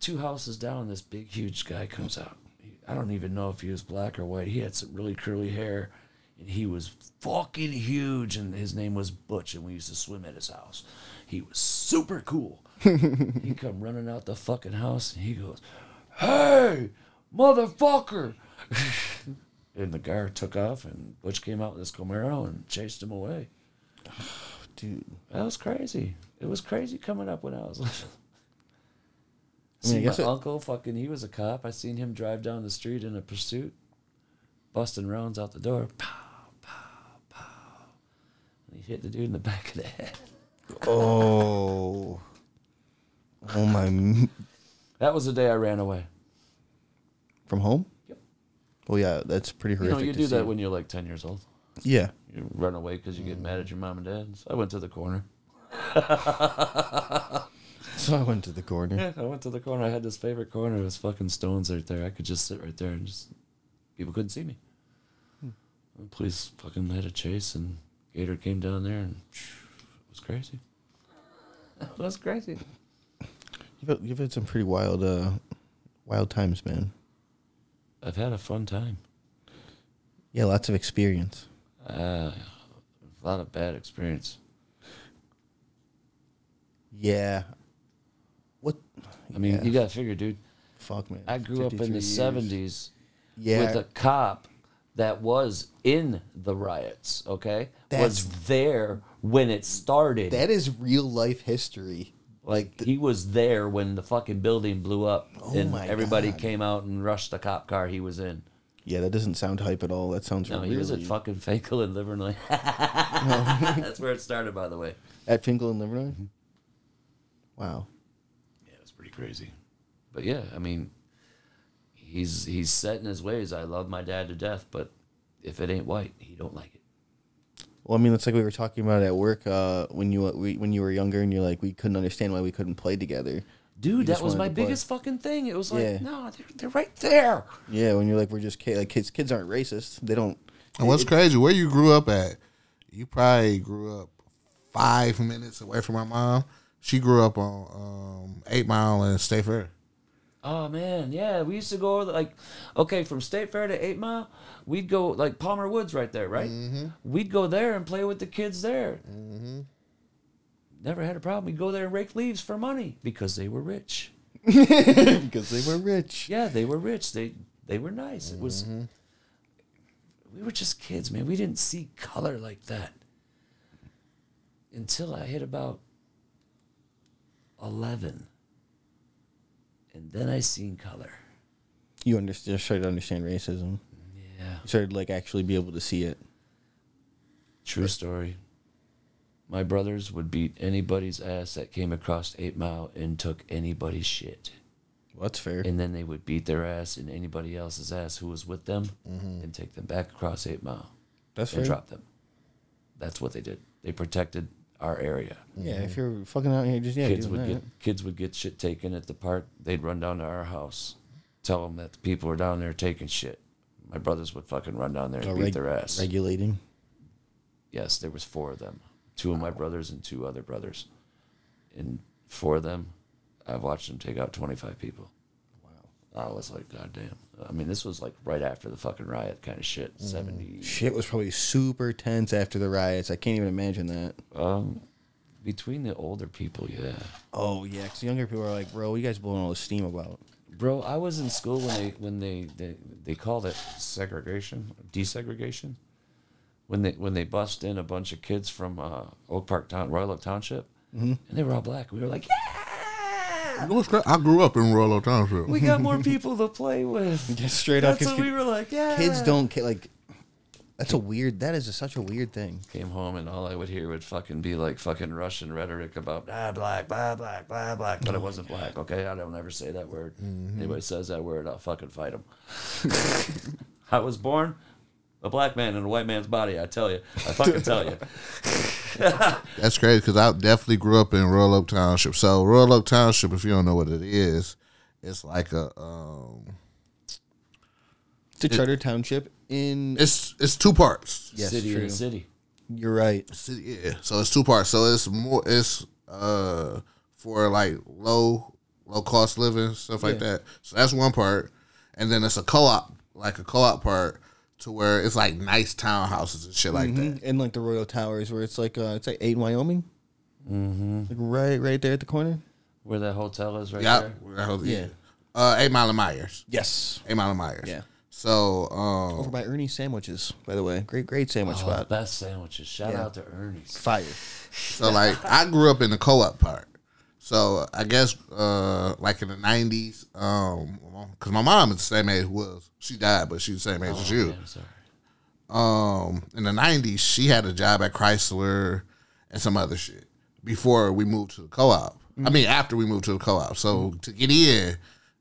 Two houses down, this big, huge guy comes out. I don't even know if he was black or white. He had some really curly hair, and he was fucking huge. And his name was Butch, and we used to swim at his house. He was super cool. he come running out the fucking house, and he goes, "Hey, motherfucker!" and the guy took off, and Butch came out with his Camaro and chased him away. Dude. That was crazy. It was crazy coming up when I was little. I mean, I See, guess my it- uncle, fucking, he was a cop. I seen him drive down the street in a pursuit, busting rounds out the door. Pow, pow, pow. And he hit the dude in the back of the head. Oh. Oh my. That was the day I ran away. From home? Yep. Well, yeah, that's pretty You horrific. know, you to do see. that when you're like 10 years old. Yeah. You run away because you get mm. mad at your mom and dad. So I went to the corner. So I went to the corner. Yeah, I went to the corner. I had this favorite corner. It was fucking stones right there. I could just sit right there and just people couldn't see me. Hmm. The police fucking had a chase, and Gator came down there, and it was crazy. It was crazy. You've had, you've had some pretty wild, uh, wild times, man. I've had a fun time. Yeah, lots of experience. Uh, a lot of bad experience. Yeah. What? I mean, Yeah. you got to figure, dude. Fuck, man. I grew up in the years. '70s Yeah. with a cop that was in the riots. Okay, was there when it started. that is real life history. Like he was there when the fucking building blew up, Oh and my everybody God. came out and rushed the cop car he was in. Yeah, that doesn't sound hype at all. That sounds No, really... he was at fucking Fenkell and Livernois. That's where it started, by the way. At Fenkell and Livernois? Mm-hmm. Wow. Yeah, it was pretty crazy. But yeah, I mean, he's he's set in his ways. I love my dad to death, but if it ain't white, he don't like it. Well, I mean, it's like we were talking about at work uh, when you we, when you were younger, and you're like, we couldn't understand why we couldn't play together. Dude, that was my biggest fucking thing. It was like, Yeah. no, they're, they're right there. Yeah, when you're like, we're just kids. Like kids, kids aren't racist. They don't. And what's crazy, where you grew up at, you probably grew up five minutes away from my mom. She grew up on um, Eight Mile and State Fair. Oh man, yeah, we used to go like, okay, from State Fair to Eight Mile, we'd go like Palmer Woods right there, right? Mm-hmm. We'd go there and play with the kids there. Mm-hmm. Never had a problem. We'd go there and rake leaves for money because they were rich. because they were rich. Yeah, they were rich. They they were nice. It was. Mm-hmm. We were just kids, man. We didn't see color like that until I hit about eleven, and then I seen color. You understand? Started to understand racism. Yeah. You started like actually be able to see it. True story. My brothers would beat anybody's ass that came across Eight Mile and took anybody's shit. Well, that's fair. And then they would beat their ass and anybody else's ass who was with them mm-hmm. and take them back across Eight Mile That's and fair. drop them. That's what they did. They protected our area. Yeah, if mm-hmm. you're fucking out here, just yeah, kids would that. get kids would get shit taken at the park. They'd run down to our house, tell them that the people are down there taking shit. My brothers would fucking run down there and Oh, beat reg- their ass. regulating. Yes, there was four of them. Two of my brothers and two other brothers. And four of them, I've watched them take out 25 people. I was like, God damn. I mean, this was like right after the fucking riot kind of shit. 70. Shit was probably super tense after the riots. I can't even imagine that. Um, between the older people, yeah. Oh yeah, because younger people are like, bro, what you guys blowing all the steam about? Bro, I was in school when they when they they, they called it segregation, desegregation. When they when they bust in a bunch of kids from uh, Oak Park Town, Royal Oak Township, and they were all black. We were like, yeah, You know I grew up in Royal Township. we got more people to play with. Just straight up, That's 'cause what we were like, yeah. kids don't ca- like. That's a weird. That is a, such a weird thing. Came home and all I would hear would fucking be like fucking Russian rhetoric about ah black, blah black, blah black, but it wasn't black. Okay, I don't ever say that word. Anybody says that word, I'll fucking fight them. I was born a black man in a white man's body. I tell you, I fucking tell you. That's crazy because I definitely grew up in Royal Oak Township. So Royal Oak Township, if you don't know what it is, it's like a um, It's a charter township in. it's it's two parts. Yes, city in true. the city. You're right. City, yeah. So it's two parts. So it's more it's uh for like low low cost living stuff like Yeah. that. So that's one part, and then it's a co op like a co op part to where it's like nice townhouses and shit like that. Mhm. And like the Royal Towers, where it's like uh, it's like eight in Wyoming. Mm-hmm. Like right, right there at the corner. Where that hotel is right Yeah, there. yeah. Uh, Eight Mile and Myers. Yes. Eight Mile and Myers. Yeah. So um, Over by Ernie's Sandwiches, by the way. Great, great sandwich Oh, spot. best sandwiches. Shout Yeah. out to Ernie's. Fire. So like I grew up in the co-op part. So I guess uh like in the nineties, um, because my mom is the same age was. She died, but she's the same age as you. Um, in the nineties, she had a job at Chrysler and some other shit before we moved to the co-op. I mean, after we moved to the co-op. So to get in,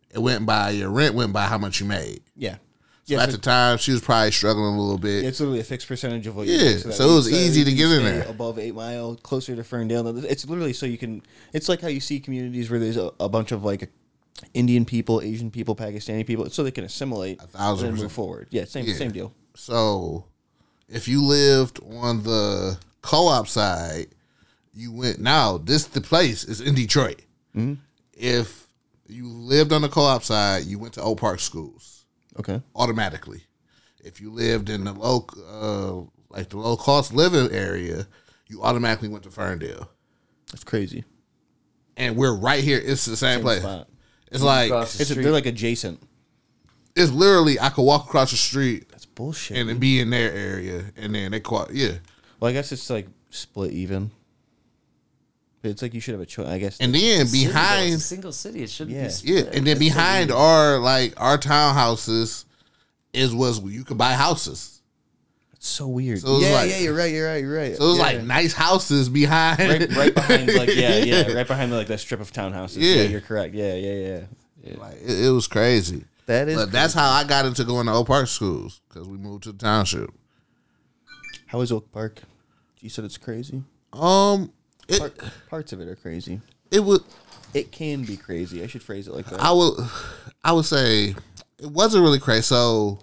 it went by your rent went by how much you made. Yeah. So at so- the time, she was probably struggling a little bit. It's literally a fixed percentage of what Yeah, make, so it was easy to get in there. Above Eight Mile, closer to Ferndale. It's literally so you can. It's like how you see communities where there's a, a bunch of like Indian people, Asian people, Pakistani people, so they can assimilate a thousand and move forward. Yeah, same Yeah. same deal. So if you lived on the co-op side, you went now this the place is in Detroit. Mm-hmm. If you lived on the co-op side, you went to Oak Park schools Okay. automatically. If you lived in the low uh, like the low cost living area, you automatically went to Ferndale. That's crazy. And we're right here. It's the same, Same place. spot. It's like Across the It's street. they're like adjacent. it's literally I could walk across the street That's bullshit. and then be in their area, and then they call yeah. well, I guess it's like split even. But it's like you should have a choice. I guess. And then City, though, it's a behind single city. It shouldn't Yeah. be split. Yeah, and then That's behind weird. our like our townhouses is was you could buy houses. it's so weird. So it's yeah, like- yeah, you're right. You're right. You're right. So it was yeah. like nice houses behind. right, right behind, like yeah, yeah, right behind like that strip of townhouses. Yeah, Yeah. you're correct. Yeah, yeah, yeah. Like, it, it was crazy. That is. But that's how I got into going to Oak Park schools because we moved to the township. How is Oak Park? You said it's crazy. Um, it Part, parts of it are crazy. it would It can be crazy. I should phrase it like that. I would I would say it wasn't really crazy. So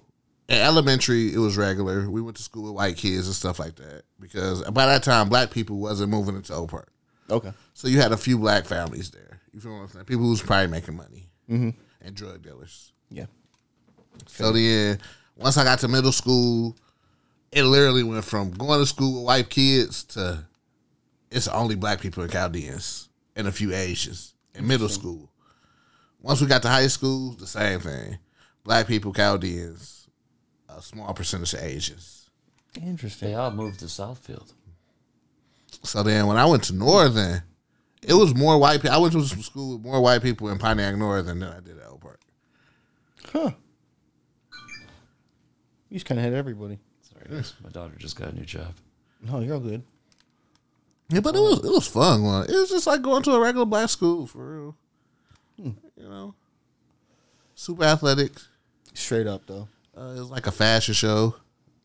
in elementary, it was regular. We went to school with white kids and stuff like that because by that time, black people wasn't moving into Oak Park. okay. So you had a few black families there. You feel what I'm saying? People who was probably making money mm-hmm. and drug dealers. Yeah. So then, once I got to middle school, it literally went from going to school with white kids to it's only black people in Chaldeans and a few Asians in middle school. Once we got to high school, the same thing. Black people, Chaldeans, a small percentage of Asians. Interesting. They all moved to Southfield. So then when I went to Northern, it was more white people. I went to some school with more white people in Pontiac Northern than I did at Oak Park. Huh. You just kind of had everybody. Sorry, guys. My daughter just got a new job. No, you're all good. Yeah, but it was it was fun. Going. It was just like going to a regular black school for real. You know, super athletic. Straight up though. Uh, it was like a fashion show,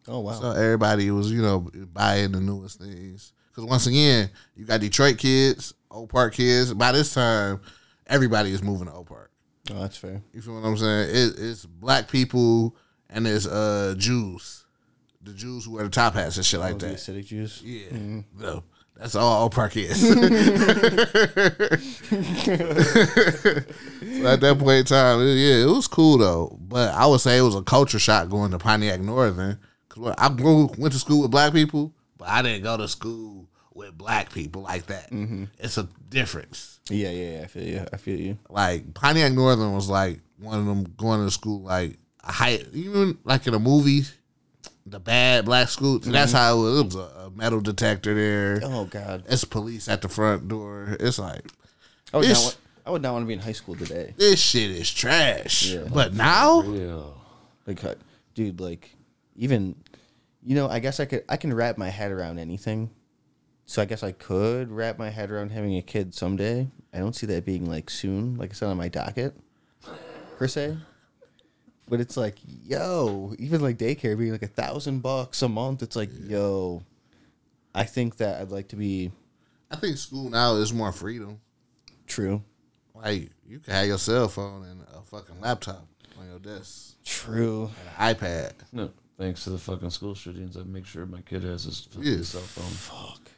Oh wow. so everybody was you know buying the newest things. Because once again, you got Detroit kids, Oak Park kids. By this time, everybody is moving to Oak Park. oh, that's fair. You feel what I'm saying? It, it's black people and it's uh Jews, the Jews who wear the top hats and shit like oh, the that. Hasidic Jews. Yeah, no, that's all Park is. So at that point in time, it- yeah, it was cool though. But I would say it was a culture shock going to Pontiac Northern because I grew, went to school with black people, but I didn't go to school with black people like that. Mm-hmm. It's a difference. Yeah, yeah, yeah. I feel you. I feel you. Like Pontiac Northern was like one of them going to school like a high, even like in a movie, the bad black school. That's mm-hmm. how it was. It was a, a metal detector there. Oh God. It's police at the front door. It's like I would, not want, I would not want to be in high school today. this shit is trash. Yeah. But now, Yeah. Like, dude, like, even, you know, I guess I could, I can wrap my head around anything. So I guess I could wrap my head around having a kid someday. I don't see that being like soon, like it's not on my docket, per se. But it's like, yo, even like daycare being like a thousand bucks a month. It's like, yo, I think that I'd like to be I think school now is more freedom. true, Like you can have your cell phone and a fucking laptop on your desk true. and an iPad. No, thanks to the fucking school shootings, I make sure my kid has his fucking Yeah. cell phone. Fuck.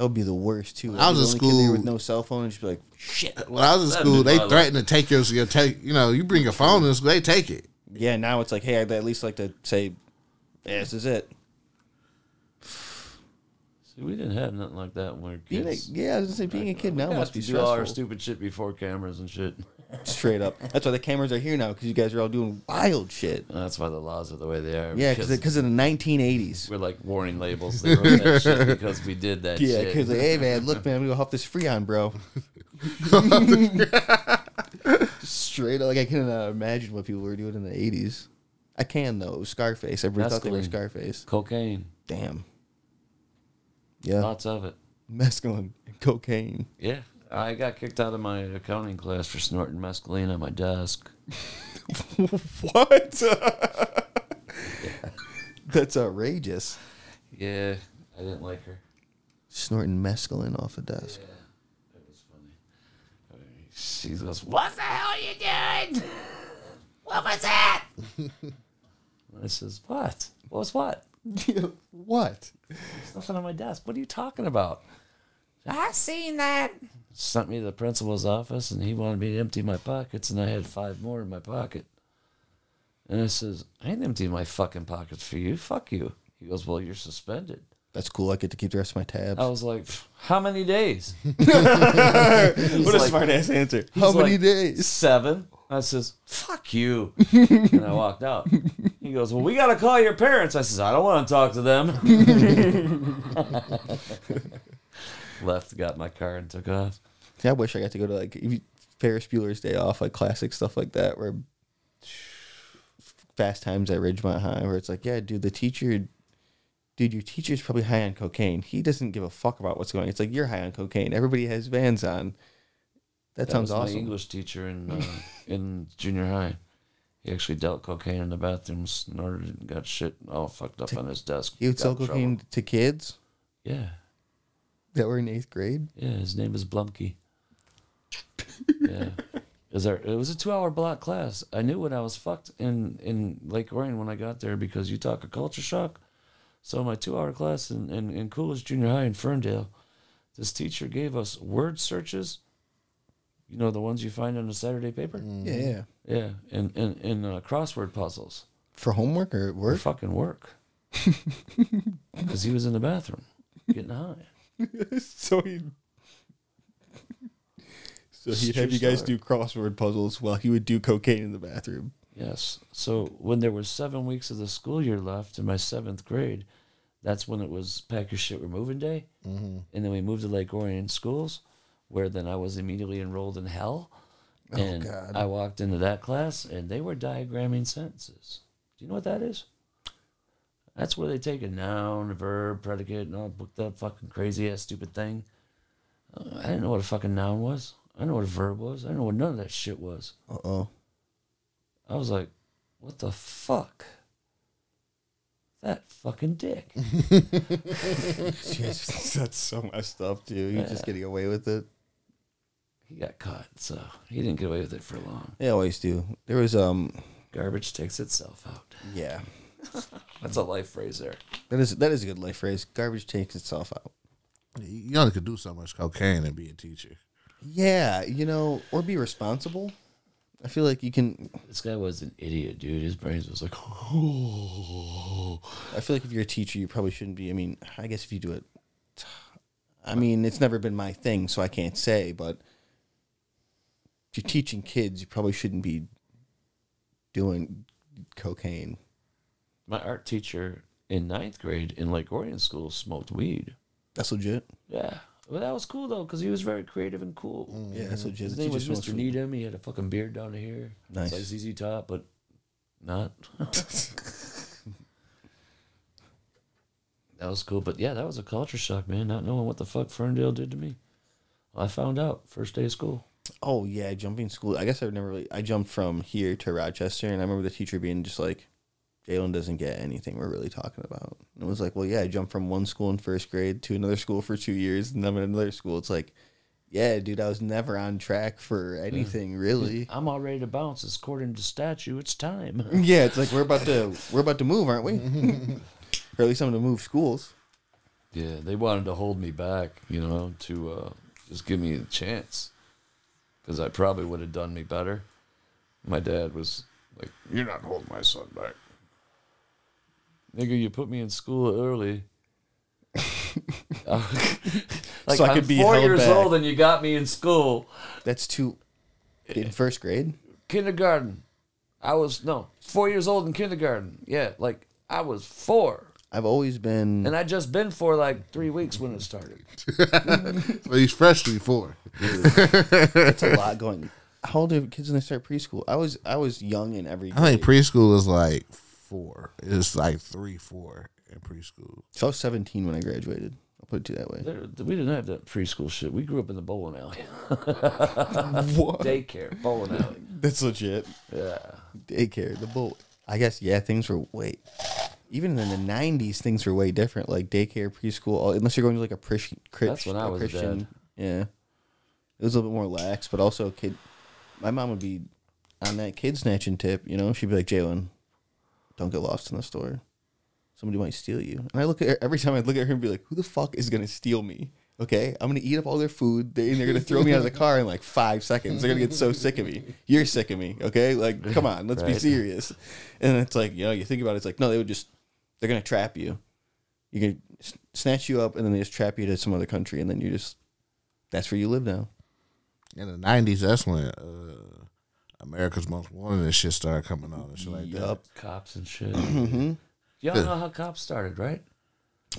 That would be the worst too. I was I'd in kid school- with no cell phone and just be like, shit. When I was in school, they threatened to take your, your take. You know, you bring your phone in school, they take it. Yeah, now it's like, hey, I'd at least like to say, yeah, this is it. See, we didn't have nothing like that when we were Being a, kids. yeah, I was gonna say being a kid now We must got be to do all our stressful. stupid shit before cameras and shit. Straight up. That's why the cameras are here now because you guys are all doing wild shit. That's why the laws are the way they are. Yeah, because of the 1980s. we're like warning labels. They wrote that shit because we did that Yeah, shit. because like, hey man, look man, I'm gonna huff this Freon, bro. Straight up, like I can uh, imagine what people were doing in the 80s. I can though. Scarface. Everybody thought they were Mescaline. Scarface. Cocaine, Damn. Yeah, lots of it. mescaline, and cocaine. Yeah, I got kicked out of my accounting class for snorting mescaline on my desk. what? That's outrageous. Yeah, I didn't like her. Snorting mescaline off a desk. Yeah, It was funny. She goes, "What the hell are you doing? What was that?" I says, "What? What was what? what? There's nothing on my desk. What are you talking about?" I seen that. Sent me to the principal's office, and he wanted me to empty my pockets, and I had five more in my pocket. And I says, "I ain't emptying my fucking pockets for you. Fuck you." He goes, "Well, you're suspended." That's cool. I get to keep the rest of my tabs. I was like, "How many days?" what a like- smart ass answer. He's How many like, days? Seven. I says, fuck you. and I walked out. He goes, well, we got to call your parents. I says, I don't want to talk to them. Left, got my car, and took off. Yeah, I wish I got to go to like if you- Ferris Bueller's Day Off, like classic stuff like that, where Fast Times at Ridgemont High, where it's like, yeah, dude, the teacher, dude, your teacher's probably high on cocaine. He doesn't give a fuck about what's going. on. It's like you're high on cocaine. Everybody has vans on. That, That sounds was my awesome. English teacher in uh, in junior high. He actually dealt cocaine in the bathroom, snorted it, and got shit all fucked up on his desk. He would sell in trouble. cocaine to kids Yeah. That were in eighth grade. Yeah, his name is Blumke. yeah. Is there, it was a two hour block class. I knew when I was fucked in, in Lake Orion when I got there because you talk a culture shock. So my two hour class in, in, in Coolidge Junior High in Ferndale, this teacher gave us word searches. You know, the ones you find on a Saturday paper? Yeah, yeah. Yeah. And, and, and uh, crossword puzzles For homework or at for work. fucking work. Because he was in the bathroom getting high. so he. So he'd have you guys do crossword puzzles while he would do cocaine in the bathroom. Yes. So when there was seven weeks of the school year left in my seventh grade, that's when it was pack your shit, we're moving day. Mm-hmm. And then we moved to Lake Orion schools, where then I was immediately enrolled in hell. And God. I walked into that class, and they were diagramming sentences. Do you know what that is? That's where they take a noun, a verb, predicate, and all booked up fucking crazy ass stupid thing. Uh, I didn't know what a fucking noun was. I didn't know what a verb was. I didn't know what none of that shit was. Uh oh. I was like, what the fuck? That fucking dick. That's so messed up, dude. You're just getting away with it. he got caught, so he didn't get away with it for long. They always do. There was um Garbage takes itself out. yeah. That's a life phrase there. That is that is a good life phrase. Garbage takes itself out. You only could do so much cocaine and be a teacher. Yeah, you know, or be responsible. I feel like you can This guy was an idiot, dude. His brains was like, I feel like if you're a teacher, you probably shouldn't be. I mean, I guess if you do it I mean, it's never been my thing, so I can't say. But if you're teaching kids, you probably shouldn't be doing cocaine. My art teacher in ninth grade in Lake Orion School smoked weed. That's legit. Yeah. Well, that was cool though, because he was very creative and cool. Mm. Yeah, that's legit. His name was Mr. Needham. He had a fucking beard down here. Nice. It's like ZZ Top, but not. that was cool. But yeah, that was a culture shock, man. Not knowing what the fuck Ferndale did to me. I found out first day of school. Oh yeah, jumping school. I guess I've never really. I jumped from here to Rochester, and I remember the teacher being just like, "Jalen doesn't get anything we're really talking about." And it was like, "Well, yeah, I jumped from one school in first grade to another school for two years, and then another school." It's like, yeah, dude, I was never on track for anything really. I'm all ready to bounce. It's according to statue. It's time. yeah, it's like we're about to we're about to move, aren't we? or at least I'm going to move schools. Yeah, they wanted to hold me back, you know, to uh, just give me a chance. Because I probably would have done me better. My dad was like, You're not holding my son back. Nigga, you put me in school early. like, So I I'm could be four held years back. old and you got me in school. That's two in first grade. Kindergarten. I was, no, four years old in kindergarten. Yeah, like I was four. I've always been. And I just been for like three weeks when it started. So he's freshly four. It's a lot going. How old are kids when they start preschool? I was I was young in every. I think preschool is like four. It's like three, four in preschool. So I was 17 when I graduated. I'll put it to you that way. There, we didn't have that preschool shit. We grew up in the bowling alley. what? Daycare, bowling alley. That's legit. Yeah. Daycare, the boat. I guess yeah, things were way. Even in the 90s, things were way different. Like daycare, preschool, all- unless you're going to like a Christian. Chris, That's when I was a dad. Yeah, it was a little bit more lax, but also kid. My mom would be on that kid snatching tip. You know, she'd be like, Jalen, don't get lost in the store. Somebody might steal you. And I look at her every time I look at her and be like, who the fuck is gonna steal me? Okay, I'm gonna eat up all their food. They, and they're gonna throw me out of the car in like five seconds. They're gonna get so sick of me. You're sick of me. Okay, like come on, let's be serious. And it's like you know, you think about it. It's like no, they would just they're gonna trap you. You can snatch you up and then they just trap you to some other country and then you just that's where you live now. In the nineties, that's when uh, America's Most Wanted and shit started coming on and shit like that. Yup. Cops and shit. Mm-hmm. Y'all know how cops started, right?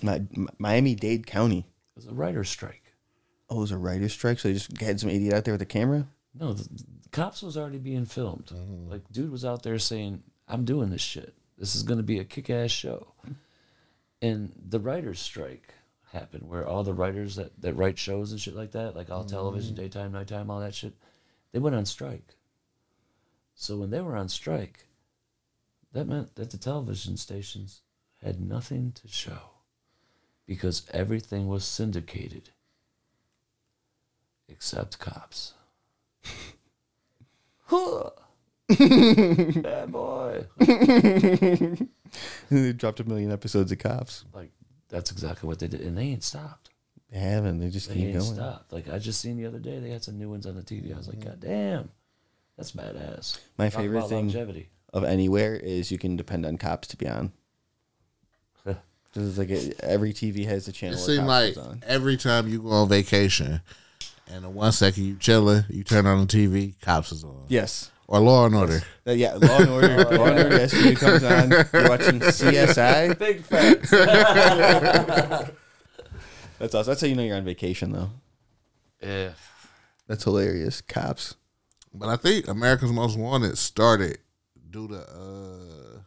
Mi- Miami Dade County. It was a writer's strike. Oh, it was a writer's strike, so they just had some idiot out there with a camera. No, the, the cops was already being filmed. Like, dude was out there saying, "I'm doing this shit. This is gonna be a kick-ass show." And the writers' strike happened, where all the writers that that write shows and shit like that, like all television, daytime, nighttime, all that shit, they went on strike. So when they were on strike, that meant that the television stations had nothing to show because everything was syndicated except cops. Bad boy. they dropped a million episodes of Cops. Like that's exactly what they did, and they ain't stopped. They haven't. They just They keep ain't going. stopped. Like I just seen the other day, they had some new ones on the TV. I was like, God damn, that's badass. My Talk favorite about thing longevity. of anywhere is you can depend on cops to be on. This is like a, every TV has a channel. It seems like on. every time you go on vacation, and the one second you chilling, you turn on the TV, cops is on. Yes. Or Law and Order. Uh, yeah, Law and Order. Law and Order SVU comes on. You're watching CSI. Big facts. That's awesome. That's how you know you're on vacation, though. yeah. That's hilarious. Cops. But I think America's Most Wanted started due to uh,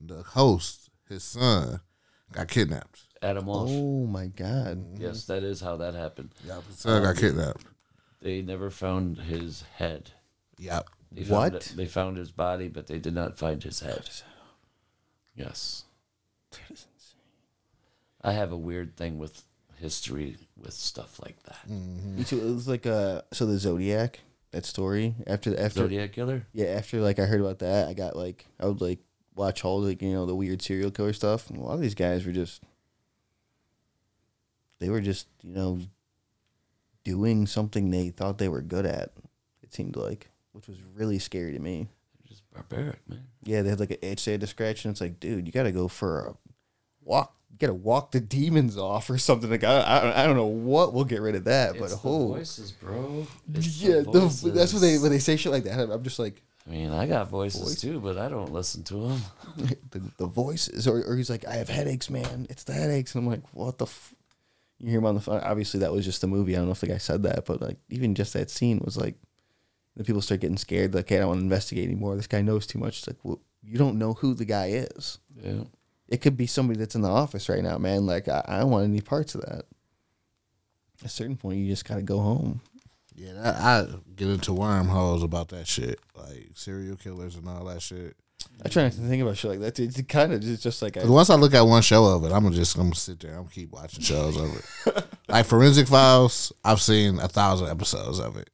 the host, his son, got kidnapped. Adam Walsh. Oh my God. Yes, that is how that happened. Yep, his son got kidnapped. They never found his head. Yep. They found What? it- they found his body, but they did not find his head. Yes. That is insane. I have a weird thing with history with stuff like that. Me too. It was like uh so the Zodiac that story after after Zodiac killer. yeah after like I heard about that I got like I would like watch all like you know the weird serial killer stuff. And a lot of these guys were just they were just you know doing something they thought they were good at. It seemed like, which was really scary to me. They're just barbaric, man. Yeah, they had like an itch they had to scratch, and it's like, dude, you got to go for a walk gotta walk the demons off or something. Like I, I, I don't know what we'll get rid of that, but It's the oh, voices, bro. It's yeah, the, voices. that's what they when they say shit like that. I'm just like I mean, I got voices Voice. too, but I don't listen to them. the, the voices, or, or he's like, I have headaches, man. It's the headaches, and I'm like, what the. F-? You hear him on the phone. Obviously, that was just a movie. I don't know if the guy said that, but like even just that scene was like, the people start getting scared. Like, hey, I don't want to investigate anymore. This guy knows too much. It's like, well, you don't know who the guy is. Yeah. It could be somebody that's in the office right now, man. Like, I, I don't want any parts of that. At a certain point, you just gotta go home. Yeah, that, I get into wormholes about that shit, like serial killers and all that shit. I try not to think about shit like that. It's kind of just, just like I, once I look at one show of it, I'm just gonna sit there. I'm gonna keep watching shows of it. like Forensic Files, I've seen a thousand episodes of it.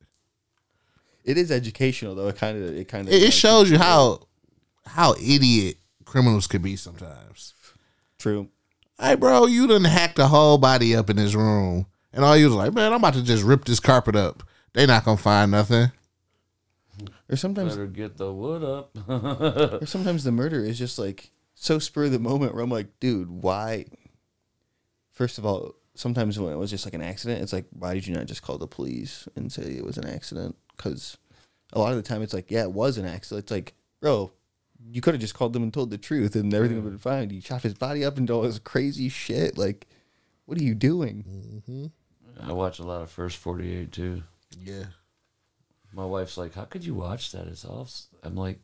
it is educational though. It kind of it kind of It, it shows you how how idiot criminals could be sometimes. true. Hey, bro, you done hacked the whole body up in this room, and all you was like, man, I'm about to just rip this carpet up. They not gonna find nothing. Or sometimes Better get the wood up. or sometimes the murder is just like so spur of the moment where I'm like, dude, why? First of all, sometimes when it was just like an accident, it's like, why did you not just call the police and say it was an accident? Because a lot of the time it's like, yeah, it was an accident. It's like, bro, you could have just called them and told the truth and everything would have been fine. You chopped his body up into all this crazy shit. Like, what are you doing? I watch a lot of First 48 too. Yeah, My wife's like, "How could you watch that?" It's all. I'm like,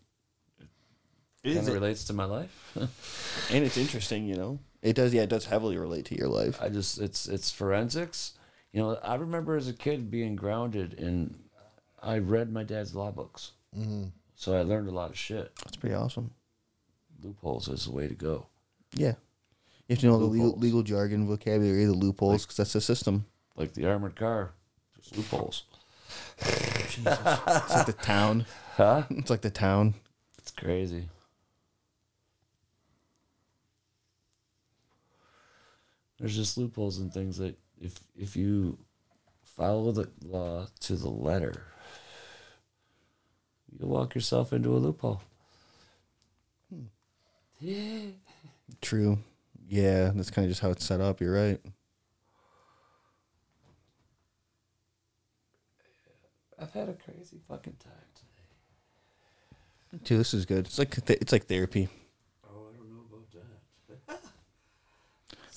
It kind of relates to my life. and it's interesting, you know. It does, yeah, it does heavily relate to your life. I just it's it's forensics. You know, I remember as a kid being grounded, and I read my dad's law books, mm-hmm. So I learned a lot of shit. That's pretty awesome. Loopholes is the way to go. Yeah. You have to know the legal, Loopholes. legal jargon, vocabulary, the loopholes, because that's the system. Like the armored car, just loopholes. It's like the town. Huh? It's like the town. It's crazy. There's just loopholes and things that if if you follow the law to the letter, you walk yourself into a loophole. Hmm. Yeah. True. Yeah, that's kind of just how it's set up. You're right. I've had a crazy fucking time today. Too. This is good. It's like th- it's like therapy. Oh, I don't know about that.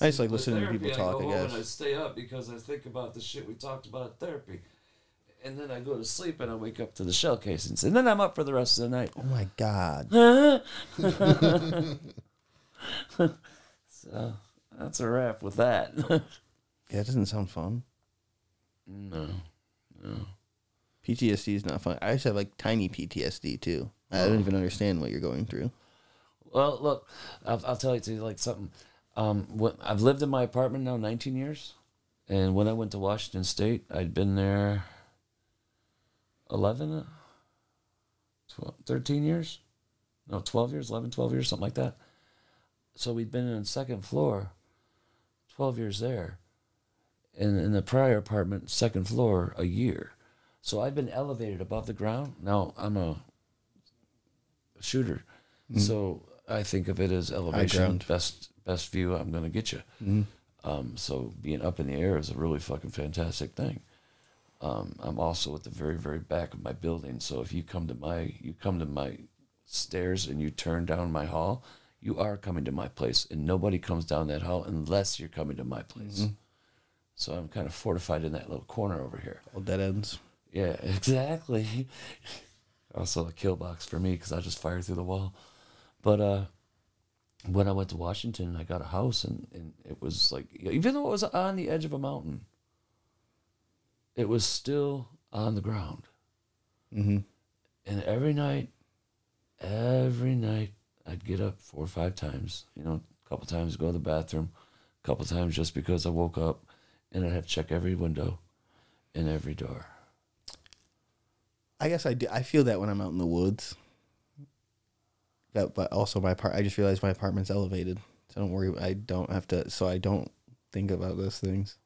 I just like listening to people talk. I, I, go home and I stay up because I think about the shit we talked about at therapy. And then I go to sleep and I wake up to the shell casings. And then I'm up for the rest of the night. Oh my god. so that's a wrap with that. Yeah, it doesn't sound fun. no. No. PTSD is not fun. I just have like tiny PTSD too. I don't even understand what you're going through. Well, look, I'll, I'll tell you to like something. Um, when, I've lived in my apartment now 19 years, and when I went to Washington State, I'd been there 11, uh, 12, 13 years, no, 12 years, 11, 12 years, something like that. So we'd been in the second floor, 12 years there, and in the prior apartment, second floor, a year. So I've been elevated above the ground. Now I'm a shooter. So I think of it as elevation, best best view I'm going to get you. Mm-hmm. Um, so being up in the air is a really fucking fantastic thing. Um, I'm also at the very very back of my building. So if you come to my you come to my stairs and you turn down my hall, you are coming to my place, and nobody comes down that hall unless you're coming to my place. So I'm kind of fortified in that little corner over here. All dead ends. Yeah, exactly. also a kill box for me because I just fire through the wall. But uh, when I went to Washington, I got a house, and, and it was like, even though it was on the edge of a mountain, it was still on the ground. Mm-hmm. And every night, every night, I'd get up four or five times, you know, a couple times go to the bathroom, a couple times just because I woke up, and I'd have to check every window and every door. I guess I do. I feel that when I'm out in the woods. That, but also my part. I just realized my apartment's elevated, so don't worry. I don't have to. So I don't think about those things.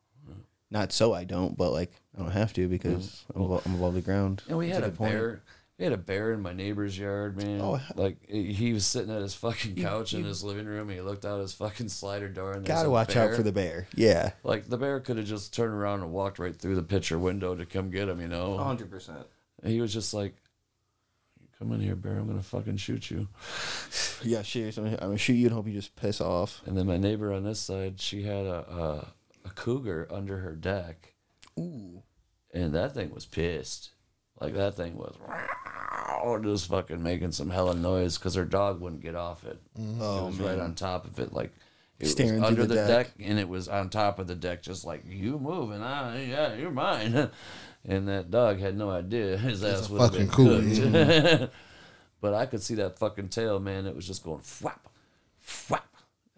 Not so I don't, but like I don't have to because I'm, above, I'm above the ground. And we That's had a good point. bear. We had a bear in my neighbor's yard, man. Oh, like he he was sitting at his fucking couch in his living room. And he looked out his fucking slider door and there's Gotta watch bear. out for the bear. Yeah. Like the bear could have just turned around and walked right through the picture window to come get him, you know. hundred percent. He was just like, "Come in here, bear. I'm gonna fucking shoot you." Yeah, serious. I'm, I'm gonna shoot you and hope you just piss off. And then my neighbor on this side, she had a a, a cougar under her deck, Ooh. and that thing was pissed. Like that thing was just fucking making some hella noise because her dog wouldn't get off it. it Oh was man. right on top of it, like it Staring was under the the, deck. deck. and it was on top of the deck, just like you moving. I, yeah, you're mine. and that dog had no idea his ass a would have been fucking cougar, cooked. but I could see that fucking tail, man. It was just going flap, flap.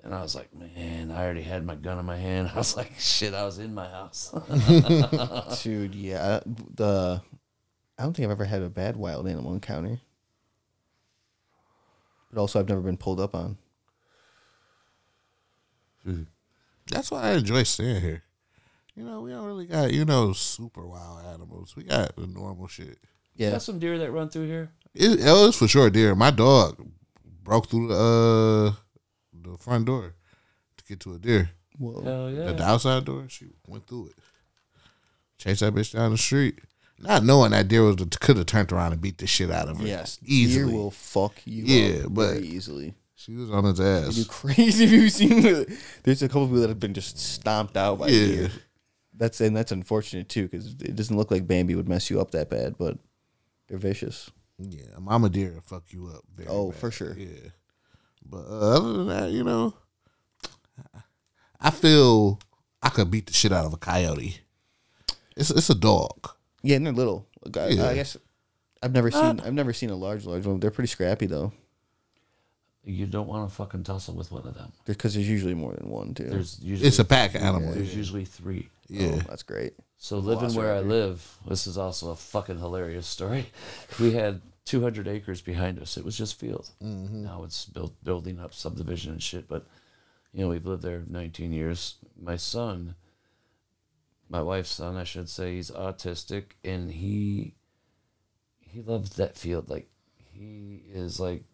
And I was like, man, I already had my gun in my hand. I was like, shit, I was in my house. Dude, yeah. The I don't think I've ever had a bad wild animal encounter. But also, I've never been pulled up on. That's why I enjoy staying here. You know, we don't really got you know super wild animals. We got the normal shit. Yeah. Got some deer that run through here. It, it was for sure deer. My dog broke through the uh, the front door to get to a deer. Whoa. Hell yeah. The outside door, she went through it. Chased that bitch down the street. Not knowing that deer was could have turned around and beat the shit out of her. Yes. easily. Deer will fuck you Yeah, up but- very easily. She was on his They do ass. crazy. if you seen? the- There's a couple people that have been just stomped out by Yeah. deer. That's and that's unfortunate too because it doesn't look like Bambi would mess you up that bad, but they're vicious. Yeah, a mama deer will fuck you up. Very Oh, bad. for sure. Yeah, but uh, other than that, you know, I feel I could beat the shit out of a coyote. It's it's a dog. Yeah, and they're little. Like, I, Yeah. I guess I've never seen I've never seen a large large one. They're pretty scrappy though, You don't want to fucking tussle with one of them. because there's usually more than one too. There's usually It's a pack animal. there's usually three. Yeah, Oh, that's great. So living where I live, this is also a fucking hilarious story. We had 200 acres behind us. It was just field. Mm-hmm. Now it's built building up subdivision and shit. But you know we've lived there 19 years. My son, my wife's son, I should say, he's autistic and he he loves that field. Like he is like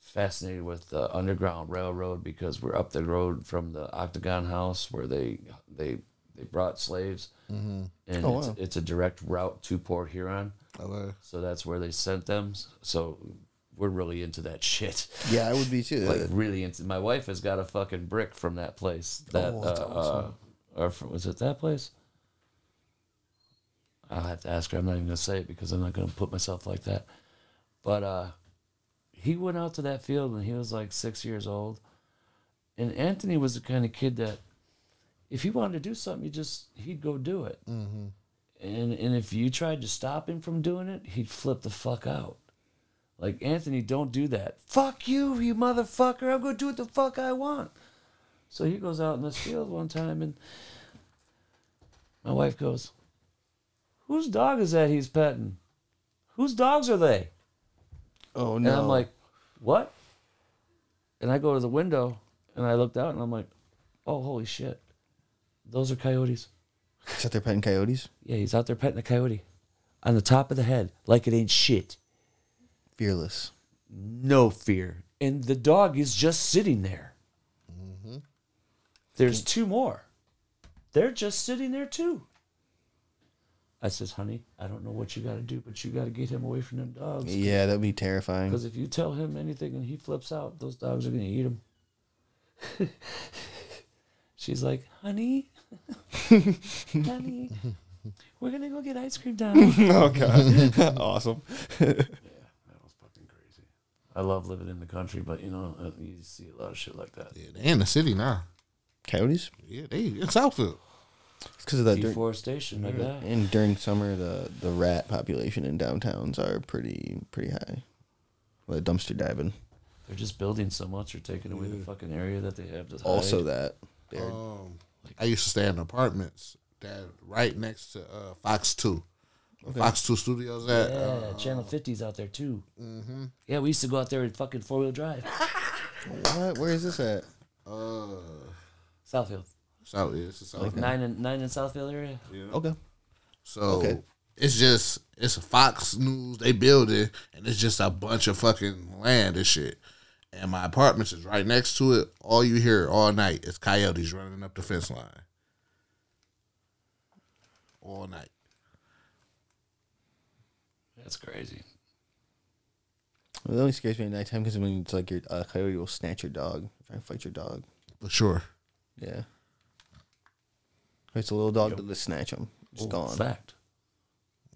fascinated with the underground railroad because we're up the road from the Octagon House where they they they brought slaves, mm-hmm. and Oh, it's, wow. it's a direct route to Port Huron. Okay. So that's where they sent them. So we're really into that shit. Yeah, I would be too. Like really into. My wife has got a fucking brick from that place. That Oh, that's uh, uh, or from, was it that place? I'll have to ask her. I'm not even gonna say it because I'm not gonna put myself like that. But uh, he went out to that field when he was like six years old, and Anthony was the kind of kid that, if he wanted to do something, he just he'd go do it. Mm-hmm. And and if you tried to stop him from doing it, he'd flip the fuck out. Like Anthony, don't do that. Fuck you, you motherfucker! I'm gonna do what the fuck I want. So he goes out in this field one time, and my wife goes, "Whose dog is that he's petting? Whose dogs are they?" oh no! And! I'm like, "What?" And I go to the window and I looked out and I'm like, "Oh, holy shit! Those are coyotes." Is that they're petting coyotes? Yeah, he's out there petting a coyote on the top of the head like it ain't shit. Fearless. No fear. And the dog is just sitting there. Mm-hmm. There's two more. They're just sitting there too. I says, honey, I don't know what you got to do, but you got to get him away from them dogs. Yeah, that'd be terrifying. Because if you tell him anything and he flips out, those dogs are going to eat him. She's like, honey, honey, we're going to go get ice cream down. oh god, awesome. That was fucking crazy. I love living in the country, but you know, uh, you see a lot of shit like that. Yeah, they in the city now. Coyotes? Yeah, they in Southfield. It's because of that. Dur- Deforestation, like that. and during summer, the the rat population in downtowns are pretty pretty high. Well, dumpster diving. They're just building so much, or taking away the fucking area that they have to. Hide. Also, that they're Um, I used to stay in apartments that right next to uh, Fox Two. Fox Two Studios at. yeah, uh, Channel 50's out there too. Mm-hmm. Yeah, we used to go out there and fucking four wheel drive. what? Where is this at? uh, Southfield, South, yeah, it's a South. like nine and nine in Southfield area. Yeah. Okay. So Okay. it's just it's Fox News. They build it, and it's just a bunch of fucking land and shit. And my apartment is right next to it. All you hear all night is coyotes running up the fence line. All night. That's crazy. Well, it only scares me at nighttime because when it's like your uh, coyote will snatch your dog, try and fight your dog. For sure. Yeah. It's a little dog that will snatch him. It's Oh, gone. Fact.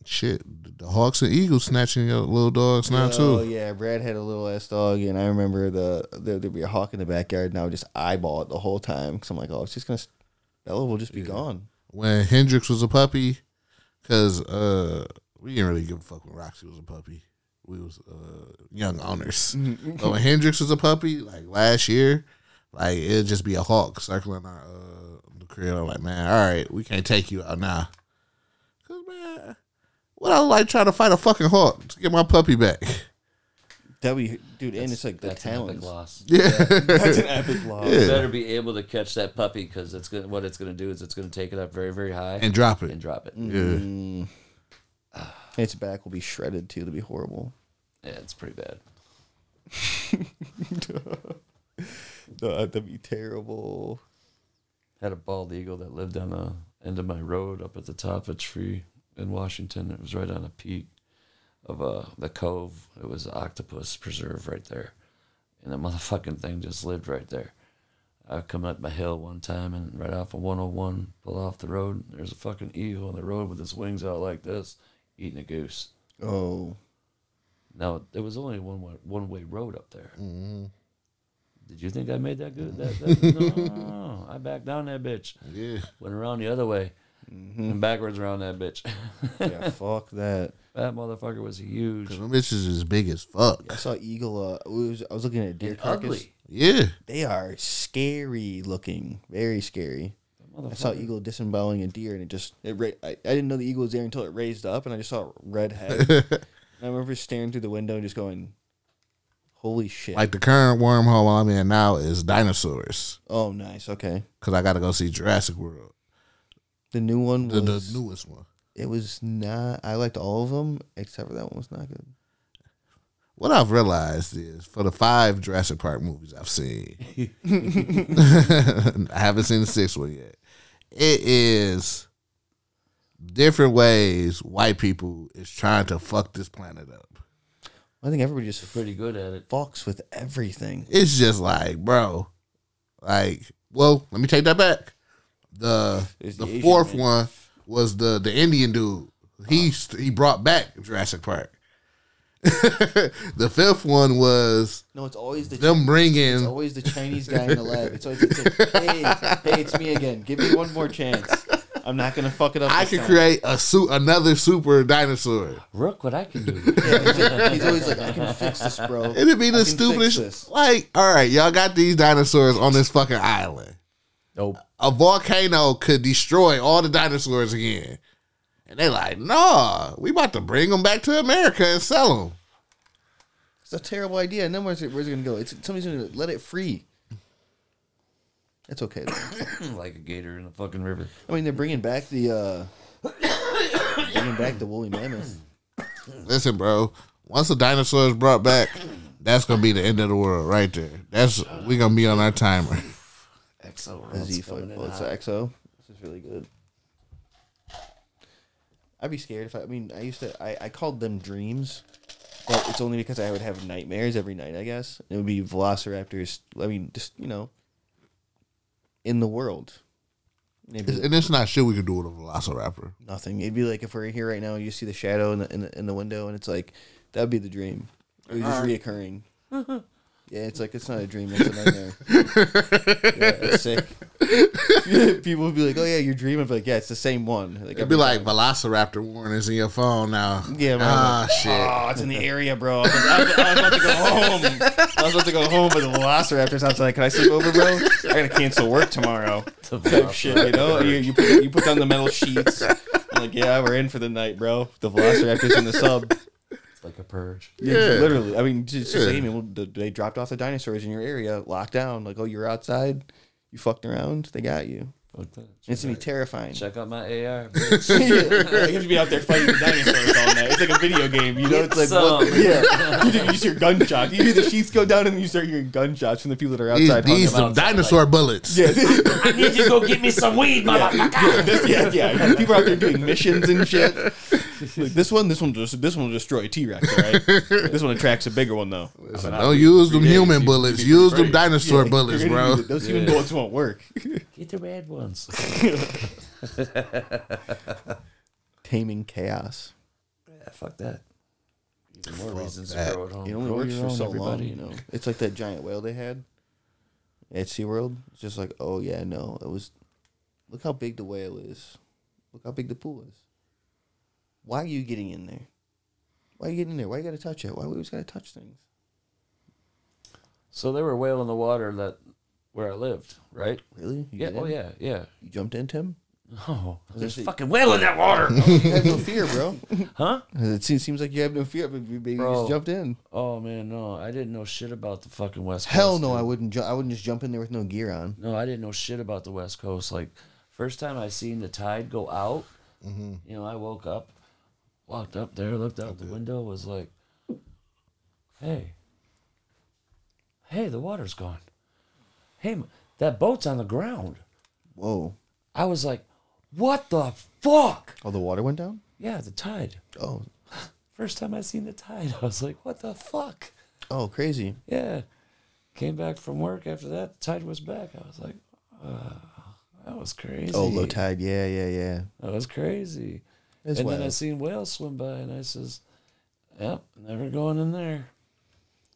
Shit. The Hawks and Eagles snatching your little dogs now Oh too. yeah, Brad had a little ass dog, and I remember the there, there'd be a hawk in the backyard, and I would just eyeball it the whole time because I'm like, oh, it's just gonna, Bella will just be gone. When Hendrix was a puppy, because uh, we didn't really give a fuck when Roxy was a puppy. We was uh, young owners. but when Hendrix was a puppy, like last year, like it'd just be a hawk circling our uh, the crib. I'm like, man, all right, we can't take you out now. Cause man, what I like trying to fight a fucking hawk to get my puppy back. That we, dude, and it's like the That's an epic talons. loss. Yeah, That's an epic loss. You better be able to catch that puppy because it's gonna what it's gonna do is it's gonna take it up very very high and drop it. and drop it. Yeah, Mm. Its back will be shredded too. It'll be horrible. Yeah, it's pretty bad. No, that'd be terrible. Had a bald eagle that lived on the end of my road up at the top of a tree in Washington. It was right on a peak of uh, the cove. It was octopus preserve right there. And the motherfucking thing just lived right there. I come up my hill one time and right off of 101, pull off the road. There's a fucking eagle on the road with his wings out like this, eating a goose. Oh, Now there was only one way, one way road up there. Mm-hmm. Did you think I made that good? That, that, no, no, no, I backed down that bitch. yeah. Went around the other way and backwards around that bitch. yeah, fuck that. that motherfucker was huge. Cause them bitches is big as fuck. I saw eagle. Uh, was, I was looking at a deer And carcass. ugly. Yeah, They are scary looking, very scary. I saw eagle disemboweling a deer, and it just it. Ra- I, I didn't know the eagle was there until it raised up, and I just saw a red head. and I remember staring through the window and just going, "Holy shit!" like the current wormhole I'm in now is dinosaurs. oh, nice. Okay, Cause I got to go see Jurassic World, the new one the, was. the newest one. it was not. I liked all of them except for that one was not good. What I've realized is for the five Jurassic Park movies I've seen, I haven't seen the sixth one yet. It is different ways white people is trying to fuck this planet up. I think everybody just Pretty good at it. fucks with everything. It's just like, bro, like, well, let me take that back. The It's the the Asian fourth man. one was the the Indian dude. He st- he brought back Jurassic Park. the fifth one was No, it's always the them it's bringing It's always the Chinese guy in the lab. It's always it's like, hey, hey, it's me again. Give me one more chance. I'm not gonna fuck it up. I this could time." create a su- another super dinosaur. Look what I can do. Yeah, he's, always like, I can fix this, bro. It'd be the stupidest. Like, all right, y'all got these dinosaurs on this fucking island. Nope. A volcano could destroy all the dinosaurs again, and they like, nah, we about to bring them back to America and sell them. It's a terrible idea. And then where's it? Where's it gonna go? It's somebody's gonna let it free. It's okay. Like a gator in a fucking river. I mean, they're bringing back the uh, bringing back the woolly mammoth. Listen, bro. Once the dinosaurs brought back, that's gonna be the end of the world right there. That's we're gonna be on our timer. Exo The rounds Z coming fight. in Well, it's hot. XO. This is really good. I'd be scared if I. I mean, I used to. I, I called them dreams, but it's only because I would have nightmares every night. I guess it would be velociraptors. I mean, just you know, in the world. Maybe And it's not shit we can do with a velociraptor. nothing. It'd be like if we're here right now, you see the shadow in the in the, in the window, and it's like that'd be the dream. It was just uh-huh. reoccurring. yeah, it's like it's not a dream; it's a nightmare. yeah, it's sick. People would be like, "Oh yeah, you're dreaming," but like, yeah, it's the same one. Like It'd be like time. velociraptor warnings in your phone now. Yeah, man. Ah, shit. Oh, it's in the area, bro. I was, I was- I was about to go home. I was about to go home, but the Velociraptor's outside. Can I sleep over, bro? I gotta cancel work tomorrow. Type shit, you know. You, you put you put down the metal sheets. I'm like, yeah, we're in for the night, bro. The Velociraptor's in the sub. It's like a purge. Yeah, Yeah. literally. I mean, just, just Yeah. aiming. Well, the- They dropped off the dinosaurs in your area, locked down. Like, oh, you're outside. You fucked around. They got you. Fuck that. It's gonna be terrifying. Check out my AR. you have to be out there fighting the dinosaurs all night. It's like a video game, you know. It's like what, some. yeah, you, just hear gunshots. You hear the sheets go down, and you start hearing gunshots from the people that are outside. these hunting. some dinosaur bullets. yeah, I need you to go get me some weed, motherfucker. this, yeah, yeah. People are out there doing missions and shit. Like this one, this one just this one will destroy T Rex. All right, this one attracts a bigger one though. Listen, don't use them human bullets. Use them dinosaur Yeah, bullets, bro. need. Those human bullets won't work. Get the red ones. Taming chaos. Yeah, fuck that. Even more reasons that. to grow at home. It only Grow works for own, so everybody. long, you know. It's like that giant whale they had at SeaWorld. It's just like, oh yeah, no, it was. Look how big the whale is. Look how big the pool is. Why are you getting in there? Why are you getting in there? Why you gotta touch it? Why we always gotta touch things? So they were whale in the water that where I lived, right? Really? You Yeah. Oh yeah. Yeah. You jumped into him? Oh, there's say- fucking whale in that water, oh, you have no fear, bro. huh? It seems, like you have no fear, but you, you just jumped in. Oh man, no, I didn't know shit about the fucking West Coast. Hell no, dude. I wouldn't. Ju- I wouldn't just jump in there with no gear on. No, I didn't know shit about the West Coast. Like, first time I seen the tide go out, mm-hmm. you know, I woke up, walked up there, looked out the window, was like, hey, hey, the water's gone. Hey, that boat's on the ground. Whoa! I was like, what the fuck? Oh, the water went down. Yeah, the tide. Oh, First time I seen the tide, I was like, what the fuck? oh, crazy. Yeah. Came back from work after that, the tide was back. I was like, uh, that was crazy. Oh, low tide. Yeah, yeah, yeah. That was crazy. And then I seen whales swim by, and I says, "Yep, never going in there."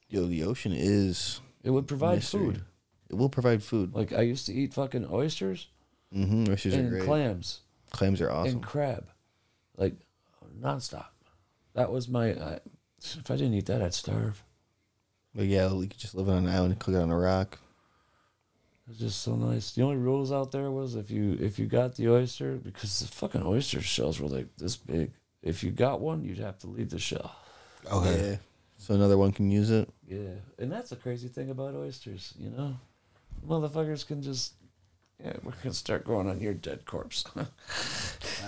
Yo, the ocean is. It would provide Mystery. food. It will provide food. Like I used to eat fucking oysters Mm-hmm. Oysters are and great. clams Clams are awesome. and crab, like nonstop. That was my. I, if I didn't eat that, I'd starve. but yeah, we could just live on an island and cook it on a rock. It was just so nice. The only rules out there was if you if you got the oyster because the fucking oyster shells were like this big. If you got one, you'd have to leave the shell. Okay. Yeah. So another one can use it. Yeah, and that's the crazy thing about oysters. You know, motherfuckers can just. Yeah, we're gonna start growing on your dead corpse.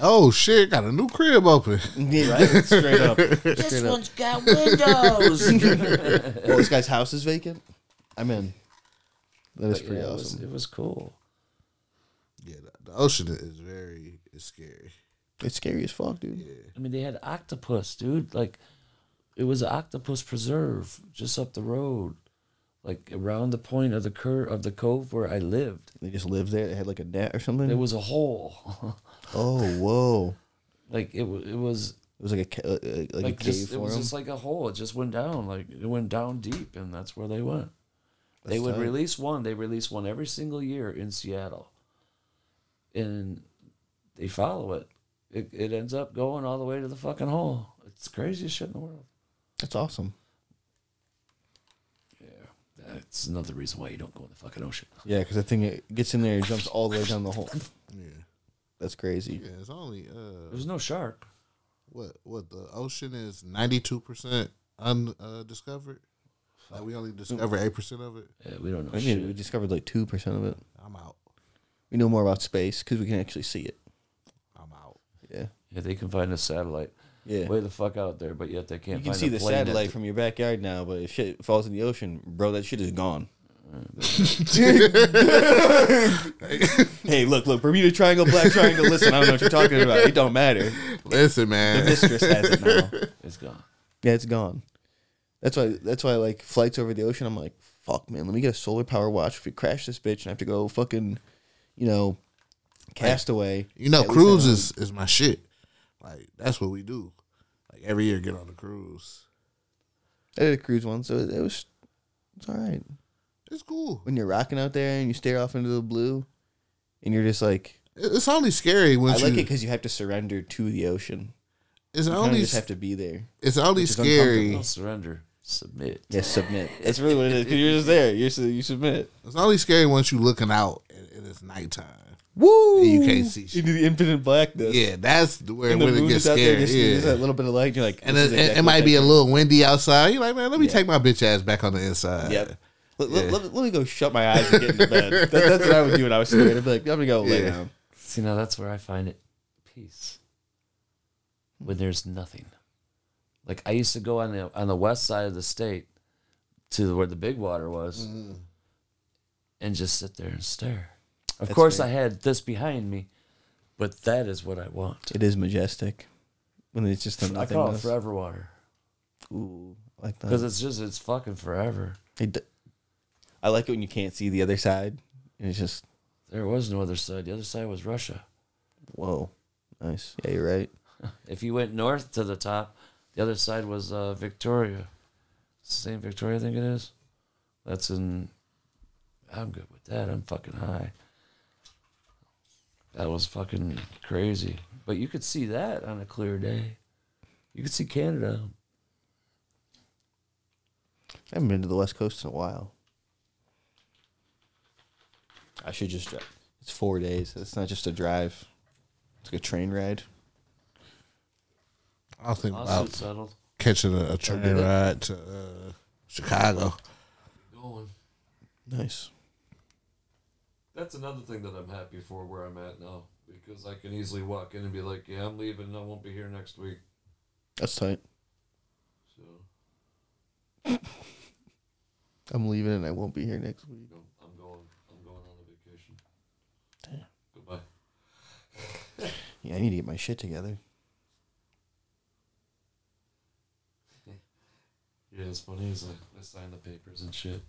Oh shit! Got a new crib open. Yeah, right? Straight up. this up. one's got windows. Oh, this guy's house is vacant. I'm in. That is But pretty yeah, it was, awesome. it was cool. Yeah, the, the ocean is very it's scary. It's scary as fuck, dude. Yeah. I mean, they had octopus, dude. Like, it was an octopus preserve just up the road, like around the point of the cur of the cove where I lived. They just lived there. They had like a net or something. There was a hole. oh, whoa! like it was. It was It was like a ca- uh, uh, like, like a cave just, it for was them. just like a hole. It just went down. Like it went down deep, and that's where they went. They would tight. release one. They release one every single year in Seattle, and they follow it. It it ends up going all the way to the fucking hole. It's the craziest shit in the world. That's awesome. Yeah, that's another reason why you don't go in the fucking ocean. Yeah, because I think it gets in there, it jumps all the way down the hole. Yeah. That's crazy. Yeah. It's only uh There's no shark. what what the ocean is ninety two percent undiscovered. Like we only discovered eight percent of it. Yeah, we don't know I shit. mean, we discovered like two percent of it. I'm out. We know more about space because we can actually see it. I'm out. Yeah, yeah, they can find a satellite yeah. way the fuck out there, but yet they can't. you can find see a the plane that- satellite from your backyard now, but if shit falls in the ocean, bro, that shit is gone. hey, look, look, Bermuda Triangle, Black Triangle. Listen, I don't know what you're talking about. It don't matter. Listen, man. The man. mistress has it now. It's gone. Yeah, it's gone. That's why. That's why. Like flights over the ocean, I'm like, fuck, man. Let me get a solar power watch. If we crash this bitch and I have to go fucking, you know, cast away. You know, at least cruises is my shit. Like that's what we do. Like every year, get on a cruise. I did a cruise once, so it was. It's all right. It's cool. When you're rocking out there and you stare off into the blue, and you're just like, It- It's only scary when I once like it because you have to surrender to the ocean. It's You kinda only just have to be there. it's only scary. Surrender. Submit. Yes, submit. That's really what it is. Because you're just there. You're su- you submit. It's only scary once you're looking out and, and it's nighttime. Woo! And you can't see shit. into the infinite blackness. Yeah, that's the- where the when it gets is out there. scary. Just, just that little bit of light. You're like, And this it, is it- exactly it might be a little windy outside. You're like, man, let me Yeah. take my bitch ass back on the inside. Yep. Let, let- let- let me go shut my eyes and get into bed. That, that's what I would do when I was scared. I'd be like, I'm gonna go lay Yeah. down. See, now that's where I find it peace. When there's nothing. Like I used to go on the on the west side of the state to where the big water was mm-hmm. and just sit there and stare. Of That's course fair. I had this behind me, but that is what I want. It is majestic when it's just a I call it forever water. Ooh, I like that Because it's just it's fucking forever. It d- I like it when you can't see the other side. And it's just There was no other side. The other side was Russia. whoa, nice. Yeah, you're right. If you went north to the top, the other side was uh, Victoria. St. Victoria, I think it is. That's in. I'm good with that. I'm fucking high. That was fucking crazy. But you could see that on a clear day. You could see Canada. I haven't been to the West Coast in a while. I should just drive. It's four days. It's not just a drive. It's like a train ride. I'll think Lawsuit about settled. catching a, a train did ride to uh, Chicago. Going. Nice. That's another thing that I'm happy for where I'm at now because I can easily walk in and be like, "Yeah, I'm leaving. And I won't be here next week." That's tight. So I'm leaving and I won't be here next week. I'm I'm going. I'm going on a vacation. Damn. Goodbye. Yeah, I need to get my shit together. Yeah, it's funny as I, I signed the papers and shit.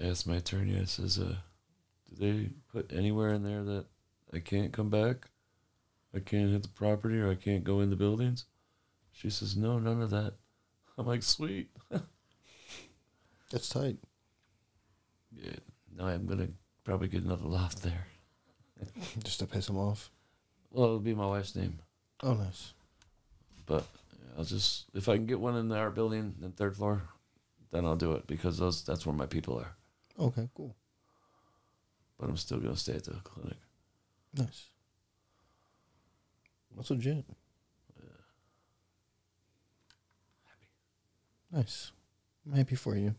I asked my attorney. I says, "Uh, do they put anywhere in there that I can't come back? I can't hit the property or I can't go in the buildings?" She says, "No, none of that." I'm like, "Sweet." That's tight. Yeah. No, I'm gonna probably get another loft there. Just to piss him off. Well, it'll be my wife's name, Oh, nice. but I'll just if I can get one in the art building, the third floor, then I'll do it because those that's where my people are. Okay, cool. But I'm still gonna stay at the clinic. Nice. That's legit. Nice. I'm happy for you.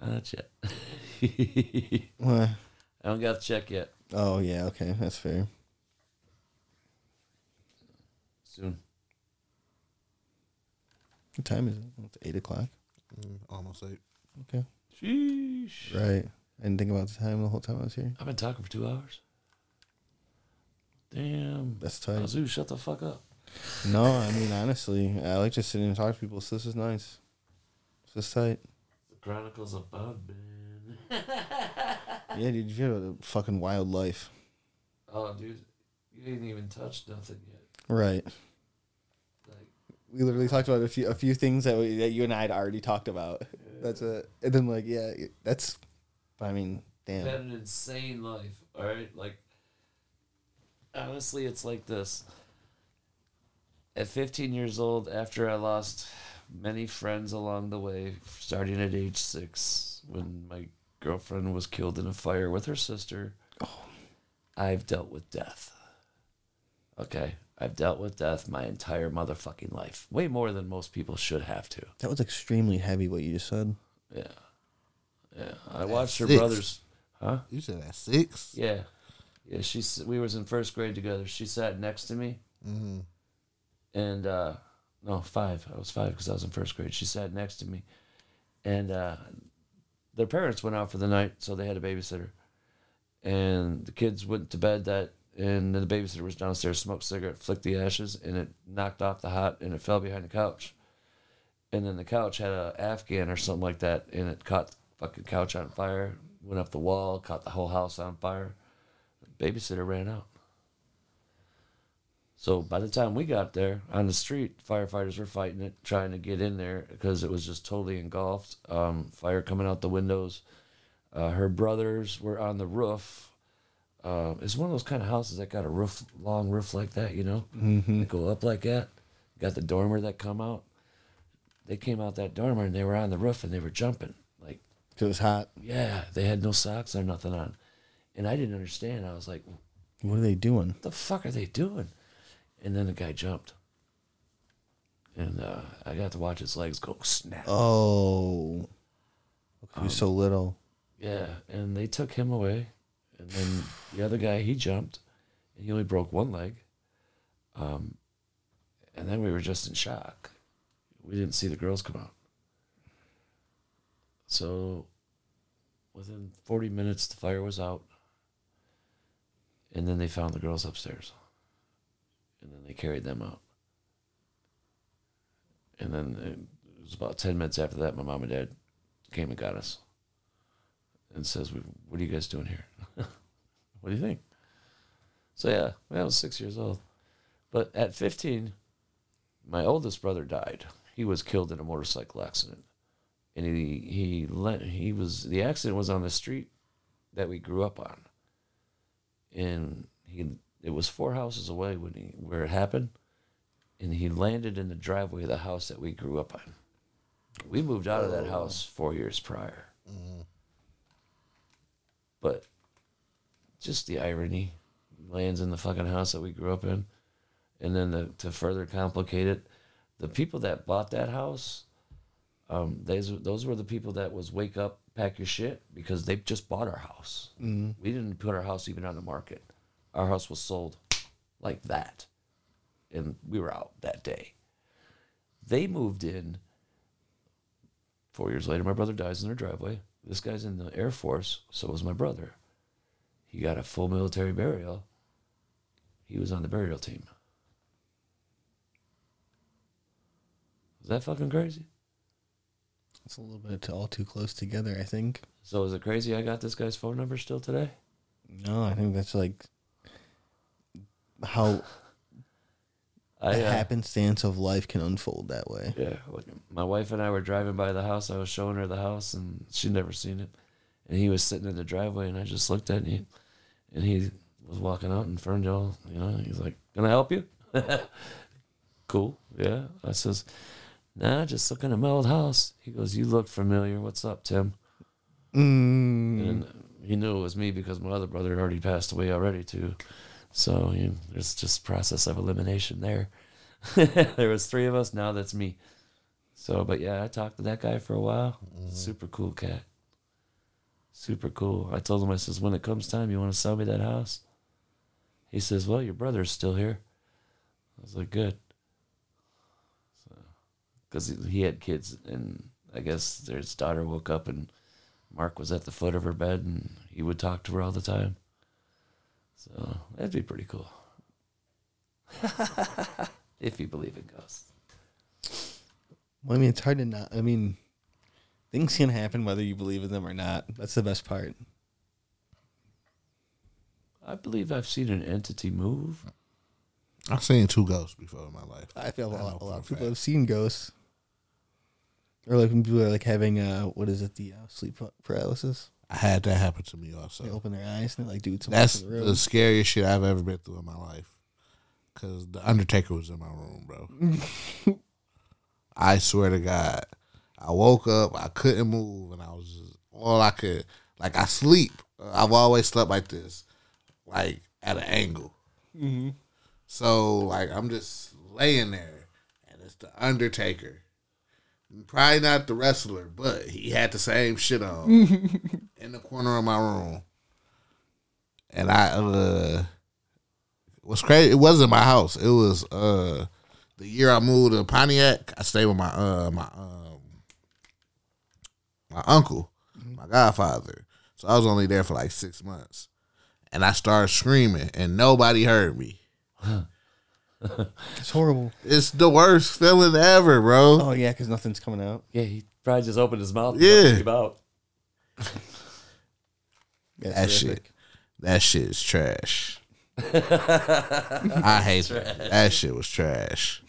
Not yet. Why? I don't got the check yet. Oh, yeah, okay. That's fair. Soon. What time is it? It's 8 o'clock. Mm, almost eight. Okay. Sheesh. Right. I didn't think about the time the whole time I was here. I've been talking for two hours. Damn. That's tight. Azu, shut the fuck up. No, I mean, honestly, I like just sitting and talk to people, so this is nice. This is tight. The Chronicles of Budman. Yeah, dude, you have a fucking wild life. Oh, dude, you didn't even touch nothing yet. Right. Like, We literally talked about a few a few things that we, that you and I had already talked about. That's it. And then like, yeah, that's. I mean, damn. had an insane life. All right, like honestly, it's like this. At 15 years old, after I lost many friends along the way, starting at age six, when my girlfriend was killed in a fire with her sister, Oh. I've dealt with death. Okay, I've dealt with death my entire motherfucking life, way more than most people should have to. That was extremely heavy. What you just said. Yeah, yeah. I watched her six. brothers, huh? You said at six? Yeah, yeah. She's we was in first grade together. She sat next to me, Mm-hmm. and uh, no five. I was five because I was in first grade. She sat next to me, and uh, their parents went out for the night, so they had a babysitter, and the kids went to bed that. And then the babysitter was downstairs, smoked cigarette, flicked the ashes, and it knocked off the hot, and it fell behind the couch. And then the couch had a Afghan or something like that, and it caught the fucking couch on fire, went up the wall, caught the whole house on fire. The Babysitter ran out. So by the time we got there on the street, firefighters were fighting it, trying to get in there because it was just totally engulfed. Um, fire coming out the windows. Uh, her brothers were on the roof. Uh, it's one of those kind of houses that got a roof, long roof like that, you know, Mm-hmm. that go up like that. Got the dormer that come out. They came out that dormer and they were on the roof and they were jumping like It was hot. yeah, they had no socks or nothing on. And I didn't understand. I was like, what are they doing? What the fuck are they doing? And then the guy jumped. and uh, I got to watch his legs go snap. Oh, he was so little. Yeah, and they took him away, and then the other guy he jumped, and he only broke one leg. Um, and then we were just in shock. We didn't see the girls come out. So, within forty minutes, the fire was out, and then they found the girls upstairs, and then they carried them out. And then it was about ten minutes after that, my mom and dad came and got us and says, "What are you guys doing here? what do you think?" So yeah, I was six years old, but at fifteen, my oldest brother died. He was killed in a motorcycle accident, and he he let he was the accident was on the street that we grew up on, and he it was four houses away when he where it happened, and he landed in the driveway of the house that we grew up on. We moved out of that oh. house four years prior. Mm-hmm. But just the irony lands in the fucking house that we grew up in. And then the, to further complicate it, the people that bought that house, um, those, those were the people that was wake up, pack your shit because they just bought our house. We didn't put our house even on the market. Our house was sold like that. And we were out that day. They moved in Four years later, my brother dies in their driveway. This guy's in the Air Force, so was my brother. He got a full military burial. He was on the burial team. Is that fucking crazy? It's a little bit all too close together. I think. So is it crazy I got this guy's phone number still today? No, I think that's like how I the uh, happenstance of life can unfold that way. Yeah, like my wife and I were driving by the house. I was showing her the house, and she'd never seen it. And he was sitting in the driveway, and I just looked at him, and he was walking out in y'all. You know, he's like, "Can I help you?" cool, yeah. I says, "Nah, just looking at my old house." He goes, "You look familiar. What's up, Tim?" Mm. And he knew it was me because my other brother had already passed away already too. So you know, there's just process of elimination there. there was three of us. Now that's me. So, but yeah, I talked to that guy for a while. Mm-hmm. Super cool cat. Super cool. I told him, I says, when it comes time, you want to sell me that house? He says, well, your brother's still here. I was like, good. Because he, he had kids, and I guess his daughter woke up and Mark was at the foot of her bed, and he would talk to her all the time. So that'd be pretty cool. if you believe in ghosts. Well, I mean, it's hard to not. I mean, things can happen whether you believe in them or not. That's the best part. I believe I've seen an entity move. I've seen two ghosts before in my life. I feel a I lot, a lot of people have seen ghosts, or like when people are like having uh, what is it, the uh, sleep paralysis? I had that happen to me also. They open their eyes and they're like, dude, That's the the scariest shit I've ever been through in my life. Cause the Undertaker was in my room, bro. I swear to God, I woke up, I couldn't move, and I was just all I could. Like I sleep. I've always slept like this, like at an angle. Mm-hmm. So like I'm just laying there, and it's the Undertaker. Probably not the wrestler, but he had the same shit on in the corner of my room. And I uh what's crazy it wasn't my house. It was uh the year I moved to Pontiac, I stayed with my uh my um my uncle, my godfather. So I was only there for like six months. And I started screaming and nobody heard me. It's horrible. It's the worst feeling ever, bro. Oh yeah, because nothing's coming out. Yeah, he probably just opened his mouth. Yeah. nothing came out. Yeah, it's That horrific. shit. That shit is trash. I hate that. That shit was trash.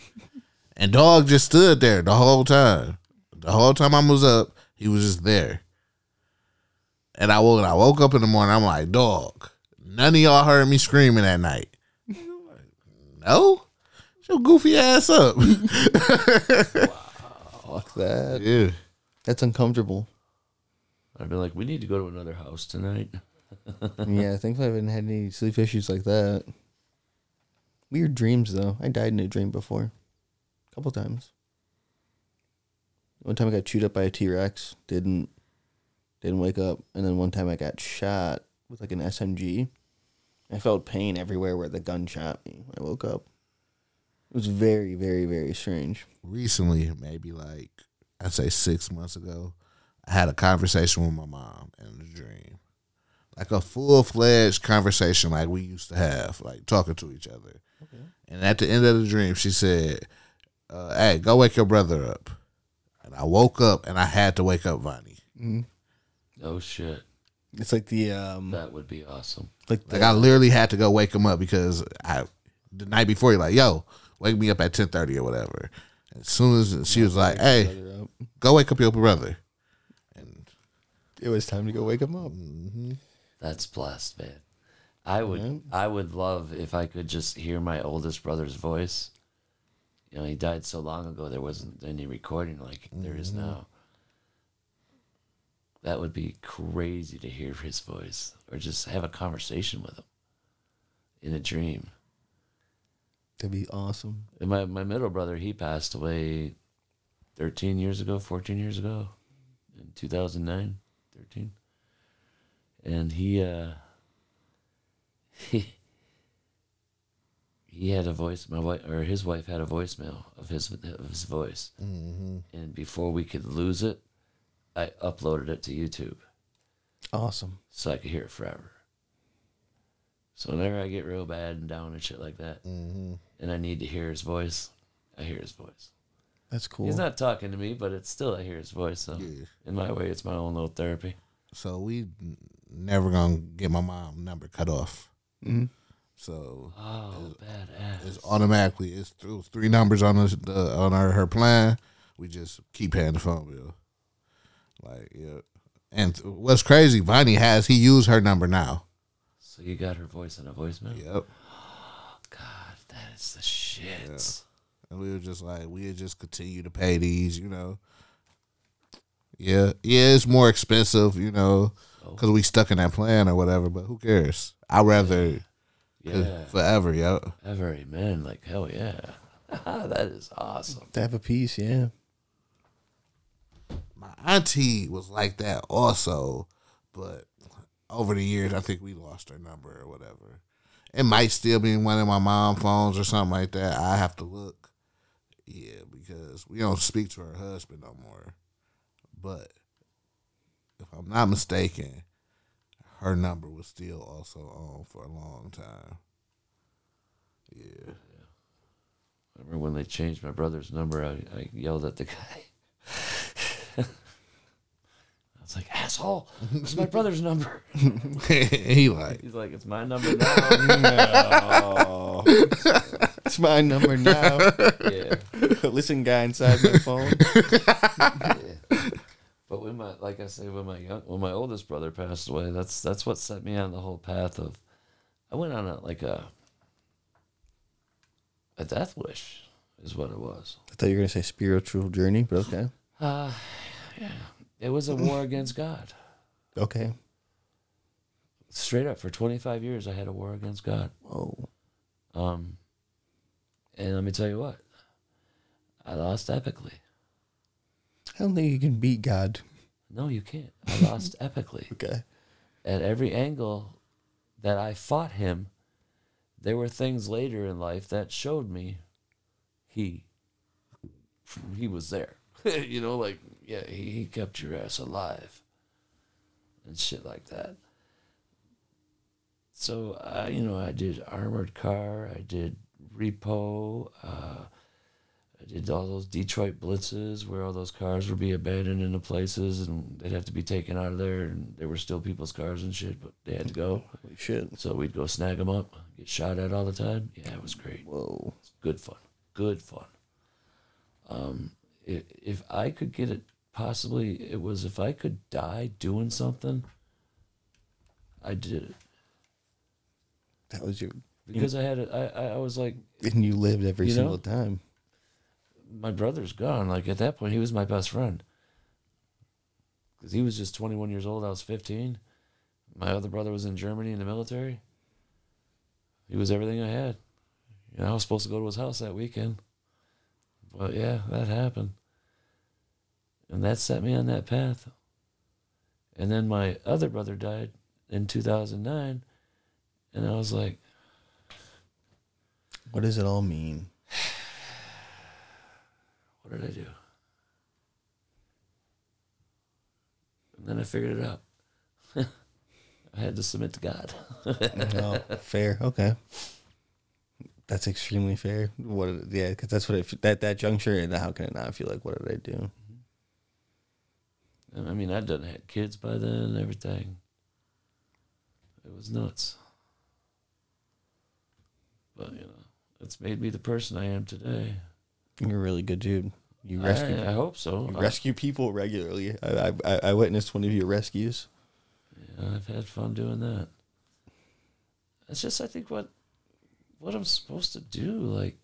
And dog just stood there the whole time. The whole time I was up, he was just there. And I woke I woke up in the morning, I'm like, dog, none of y'all heard me screaming that night. No? Shut your goofy ass up. Fuck that. yeah. That's uncomfortable. I'd be like, we need to go to another house tonight. yeah, thankfully I haven't had any sleep issues like that. Weird dreams though. I died in a dream before. A couple times. One time I got chewed up by a T Rex. Didn't didn't wake up, and then one time I got shot with like an SMG. I felt pain everywhere where the gun shot me when I woke up. It was very, very, very strange. recently, maybe like I'd say six months ago, I had a conversation with my mom in a dream. Like a full fledged conversation like we used to have, like talking to each other. And at the end of the dream, she said, uh, Hey, go wake your brother up. And I woke up and I had to wake up Vonnie. Oh shit, It's like the um, that would be awesome. like the, Like I literally had to go wake him up because I the night before he like, yo, wake me up at ten thirty or whatever. As soon as she was like, Hey, go wake up your brother. And it was time to go wake him up. That's blessed, man. I would Yeah. I would love if I could just hear my oldest brother's voice. You know, he died so long ago there wasn't any recording like there is now. That would be crazy to hear his voice or just have a conversation with him in a dream. That'd be awesome. And my my middle brother, he passed away 13 years ago, 14 years ago in 2009, 13. And he uh he he had a voice my wife or his wife had a voicemail of his of his voice. And before we could lose it, I uploaded it to YouTube Awesome. so I could hear it forever. So whenever I get real bad and down and shit like that, and I need to hear his voice, I hear his voice. That's cool. He's not talking to me, but it's still I hear his voice. So Yeah. in my way, it's my own little therapy. so we never gonna get my mom number cut off. Mhm. So Oh, badass! it's automatically it's through three numbers on the, the on our her plan. We just keep paying the phone bill. Like yeah. And what's crazy, Vonnie has he used her number now. So you got her voice on a voicemail? Yep. God, that is the shit. And we were just like, we'll just continue to pay these, you know. Yeah, yeah, it's more expensive, you know, oh. because we stuck in that plan or whatever. But who cares? I'd rather Yeah, forever, yo. ever amen. Like hell yeah, that is awesome. to have a piece, yeah. My auntie was like that also, but over the years, I think we lost her number or whatever. It might still be one of my mom phones or something like that. I have to look. Yeah, because we don't speak to her husband no more. But if I'm not mistaken, her number was still also on for a long time. Yeah. I remember when they changed my brother's number, I, I yelled at the guy. I was like, asshole, it's my brother's number. he like, He's like, it's my number now. No. it's my number now. yeah. Listen, guy inside my phone. yeah. But when my, like I say, when my young, when my oldest brother passed away, that's that's what set me on the whole path of. I went on a like a. A death wish, is what it was. I thought you were gonna say spiritual journey, but okay, Uh, yeah, it was a war against God. okay. Straight up, for twenty five years, I had a war against God. Whoa, Um, and let me tell you what, I lost epically. I don't think you can beat God. No, you can't. I lost epically. Okay, At every angle that I fought him, there were things later in life that showed me he he was there. you know, like yeah, he, he kept your ass alive and shit like that. So I, you know, I did armored car, I did repo, uh, I did all those Detroit blitzes where all those cars would be abandoned into places and they'd have to be taken out of there, and there were still people's cars and shit, but they had to go. holy shit. So we'd go snag them up, get shot at all the time. Yeah, it was great. Whoa, It's good fun. Good fun. Um, if, if I could get it, possibly it was if I could die doing something, I did it that was your. because I had it. I I was like, And you lived every You know? single time. my brother's gone. Like at that point, he was my best friend because he was just 21 years old. I was 15. My other brother was in Germany in the military. He was everything I had. You know, I was supposed to go to his house that weekend. But yeah, that happened. And that set me on that path. And then my other brother died in 2009. And I was like, What does it all mean? what did I do? And then I figured it out. I had to submit to God. No, fair. Okay. That's extremely fair. What? Yeah, because that's what it. That that juncture, and how can it not feel like? What did I do? I mean, I'd done had kids by then and everything. It was nuts. But, you know, it's made me the person I am today. You're a really good dude. You rescue. I, I hope so. I- rescue people regularly. I, I I witnessed one of your rescues. Yeah, I've had fun doing that. It's just I think what what I'm supposed to do. Like,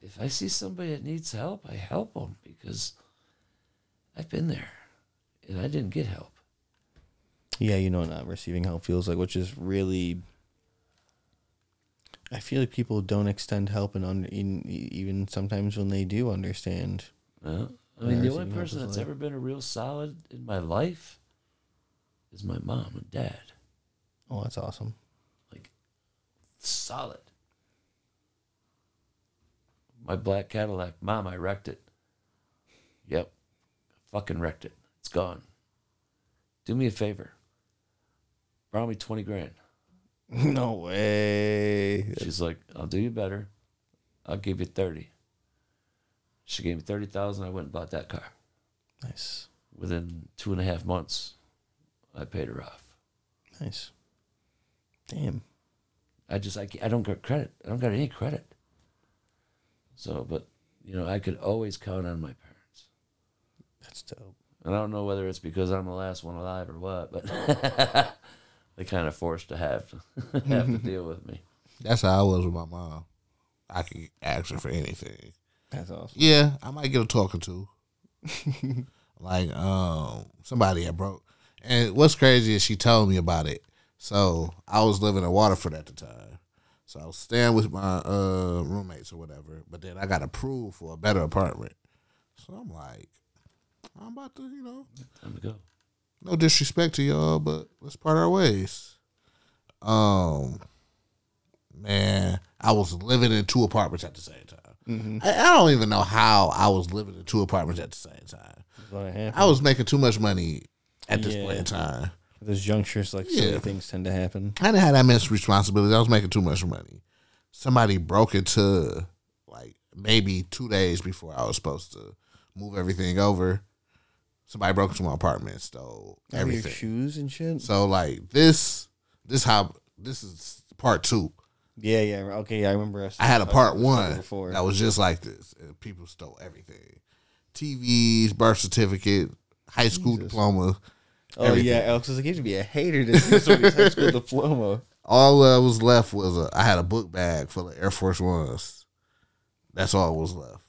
if I see somebody that needs help, I help them because I've been there and I didn't get help. Yeah, you know, not receiving help feels like, which is really. I feel like people don't extend help, and under, in, even sometimes when they do understand. Yeah. I mean, the only person that's like- ever been a real solid in my life is my mom and dad. Oh, that's awesome. Solid. My black Cadillac, mom, I wrecked it. Yep, fucking wrecked it. It's gone. Do me a favor. Borrow me twenty grand. No way. She's like, I'll do you better. I'll give you thirty. She gave me thirty thousand. I went and bought that car. Nice, Within two and a half months, I paid her off. nice. Damn. I just I, I don't get credit. I don't get any credit. So, but you know, I could always count on my parents. That's dope. And I don't know whether it's because I'm the last one alive or what, but they kind of forced to have to have to deal with me. That's how I was with my mom. I could ask her for anything. That's awesome. Yeah, I might get a talking to. like um somebody had broke. And what's crazy is she told me about it. So I was living in Waterford at the time. So I was staying with my uh roommates or whatever. But then I got approved for a better apartment. So I'm like, I'm about to, you know, Time to go. no disrespect to y'all, but let's part our ways. Um, man, I was living in two apartments at the same time. I, I don't even know how I was living in two apartments at the same time. That's what happened. I was making too much money at this Yeah. point in time. Those junctures, like silly Yeah. things, tend to happen. I didn't have that much responsibility. I was making too much money. Somebody broke into like maybe two days before I was supposed to move everything over. Somebody broke into my apartment, stole Everything. shoes and shit. So like this, this how this is part two. Yeah, yeah. Okay, yeah, I remember. Us I had a part one before. that was just like this, and people stole everything: TVs, birth certificate, high school Jesus. diploma. Oh everything. yeah, Alex was like, you to be a hater to see somebody's high school diploma. All that was left was a, I had a book bag full of Air Force Ones. That's all was left.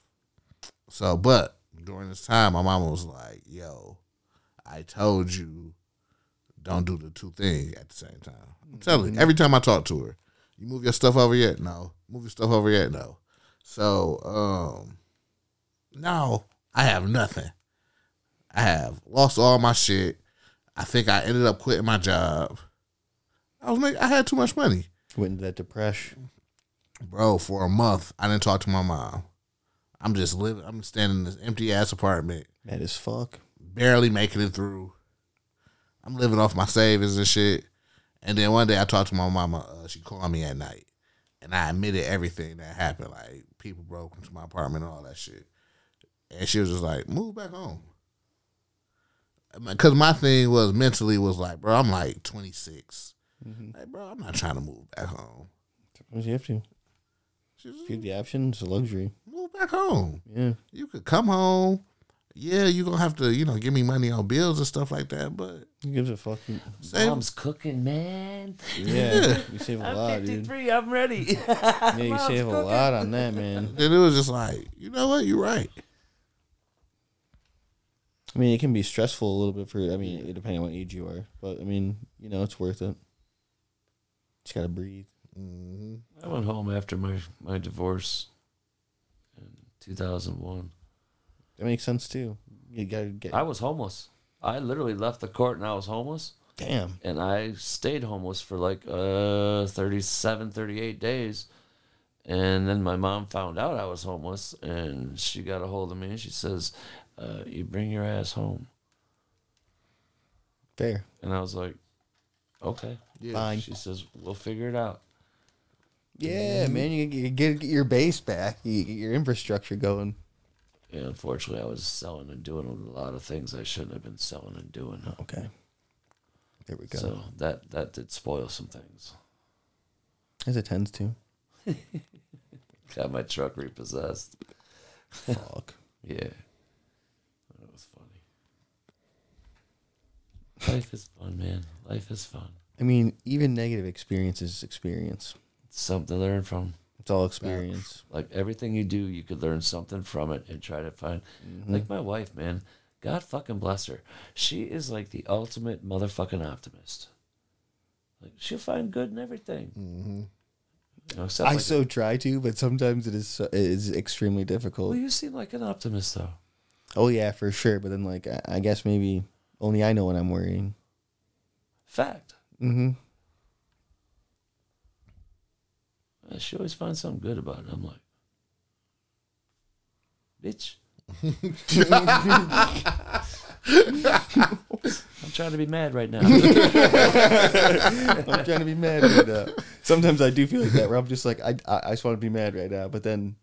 So, but during this time, my mama was like, "Yo, I told you, don't do the two things at the same time." I'm telling you, every time I talk to her, you move your stuff over yet? No. Move your stuff over yet? No. So, um, now I have nothing. I have lost all my shit. I think I ended up quitting my job. I was making, I had too much money, Went into that depression. bro. For a month, I didn't talk to my mom. I'm just living. I'm standing in this empty ass apartment, Mad as fuck. barely making it through. I'm living off my savings and shit. And then one day I talked to my mama. Uh, she called me at night, and I admitted everything that happened. Like people broke into my apartment and all that shit. And she was just like, "Move back home." Because my thing was mentally was like, bro, I'm like 26. Mm-hmm. Like, bro, I'm not trying to move back home. Sometimes you have to. She was If you have the option, it's a luxury. move back home. Yeah. You could come home. Yeah, you're gonna have to, you know, give me money on bills and stuff like that, but Who gives a fuck? save Mom's cooking, man. Yeah, you save a I'm lot, dude. 53. I'm ready. Yeah, you Mom's save a lot on that, man. And it was just like, you know what, you're right. I mean, it can be stressful a little bit for. I mean, depending on what age you are, but I mean, you know, it's worth it. Just gotta breathe. hmm I went home after my, my divorce in 2001. That makes sense too. You gotta get. I was homeless. I literally left the court and I was homeless. damn. And I stayed homeless for like uh 37, 38 days. And then my mom found out I was homeless and she got a hold of me and she says, uh, You bring your ass home. Fair. And I was like, Okay. Yeah. Fine. She says, We'll figure it out. Yeah, man. You, you get, get your base back. You get your infrastructure going. Yeah, unfortunately, I was selling and doing a lot of things I shouldn't have been selling and doing. Okay. There we go. So that that did spoil some things. As it tends to. Got my truck repossessed. Fuck. Yeah, that was funny. Life is fun, man. Life is fun. I mean, even negative experiences is experience. It's something to learn from. It's all experience. Like everything you do, you could learn something from it and try to find. Like my wife, man. God fucking bless her. She is like the ultimate motherfucking optimist. Like she'll find good in everything. Mm-hmm. You know, I like- so try to, but sometimes it is so- it is extremely difficult. well, you seem like an optimist though. Oh yeah, for sure. But then, like, I, I guess maybe only I know what I'm worrying. Fact. Mm-hmm. She always finds something good about it. I'm like, bitch. I'm trying to be mad right now. I'm trying to be mad right now. Sometimes I do feel like that, where I'm just like, I, I, I just want to be mad right now. But then,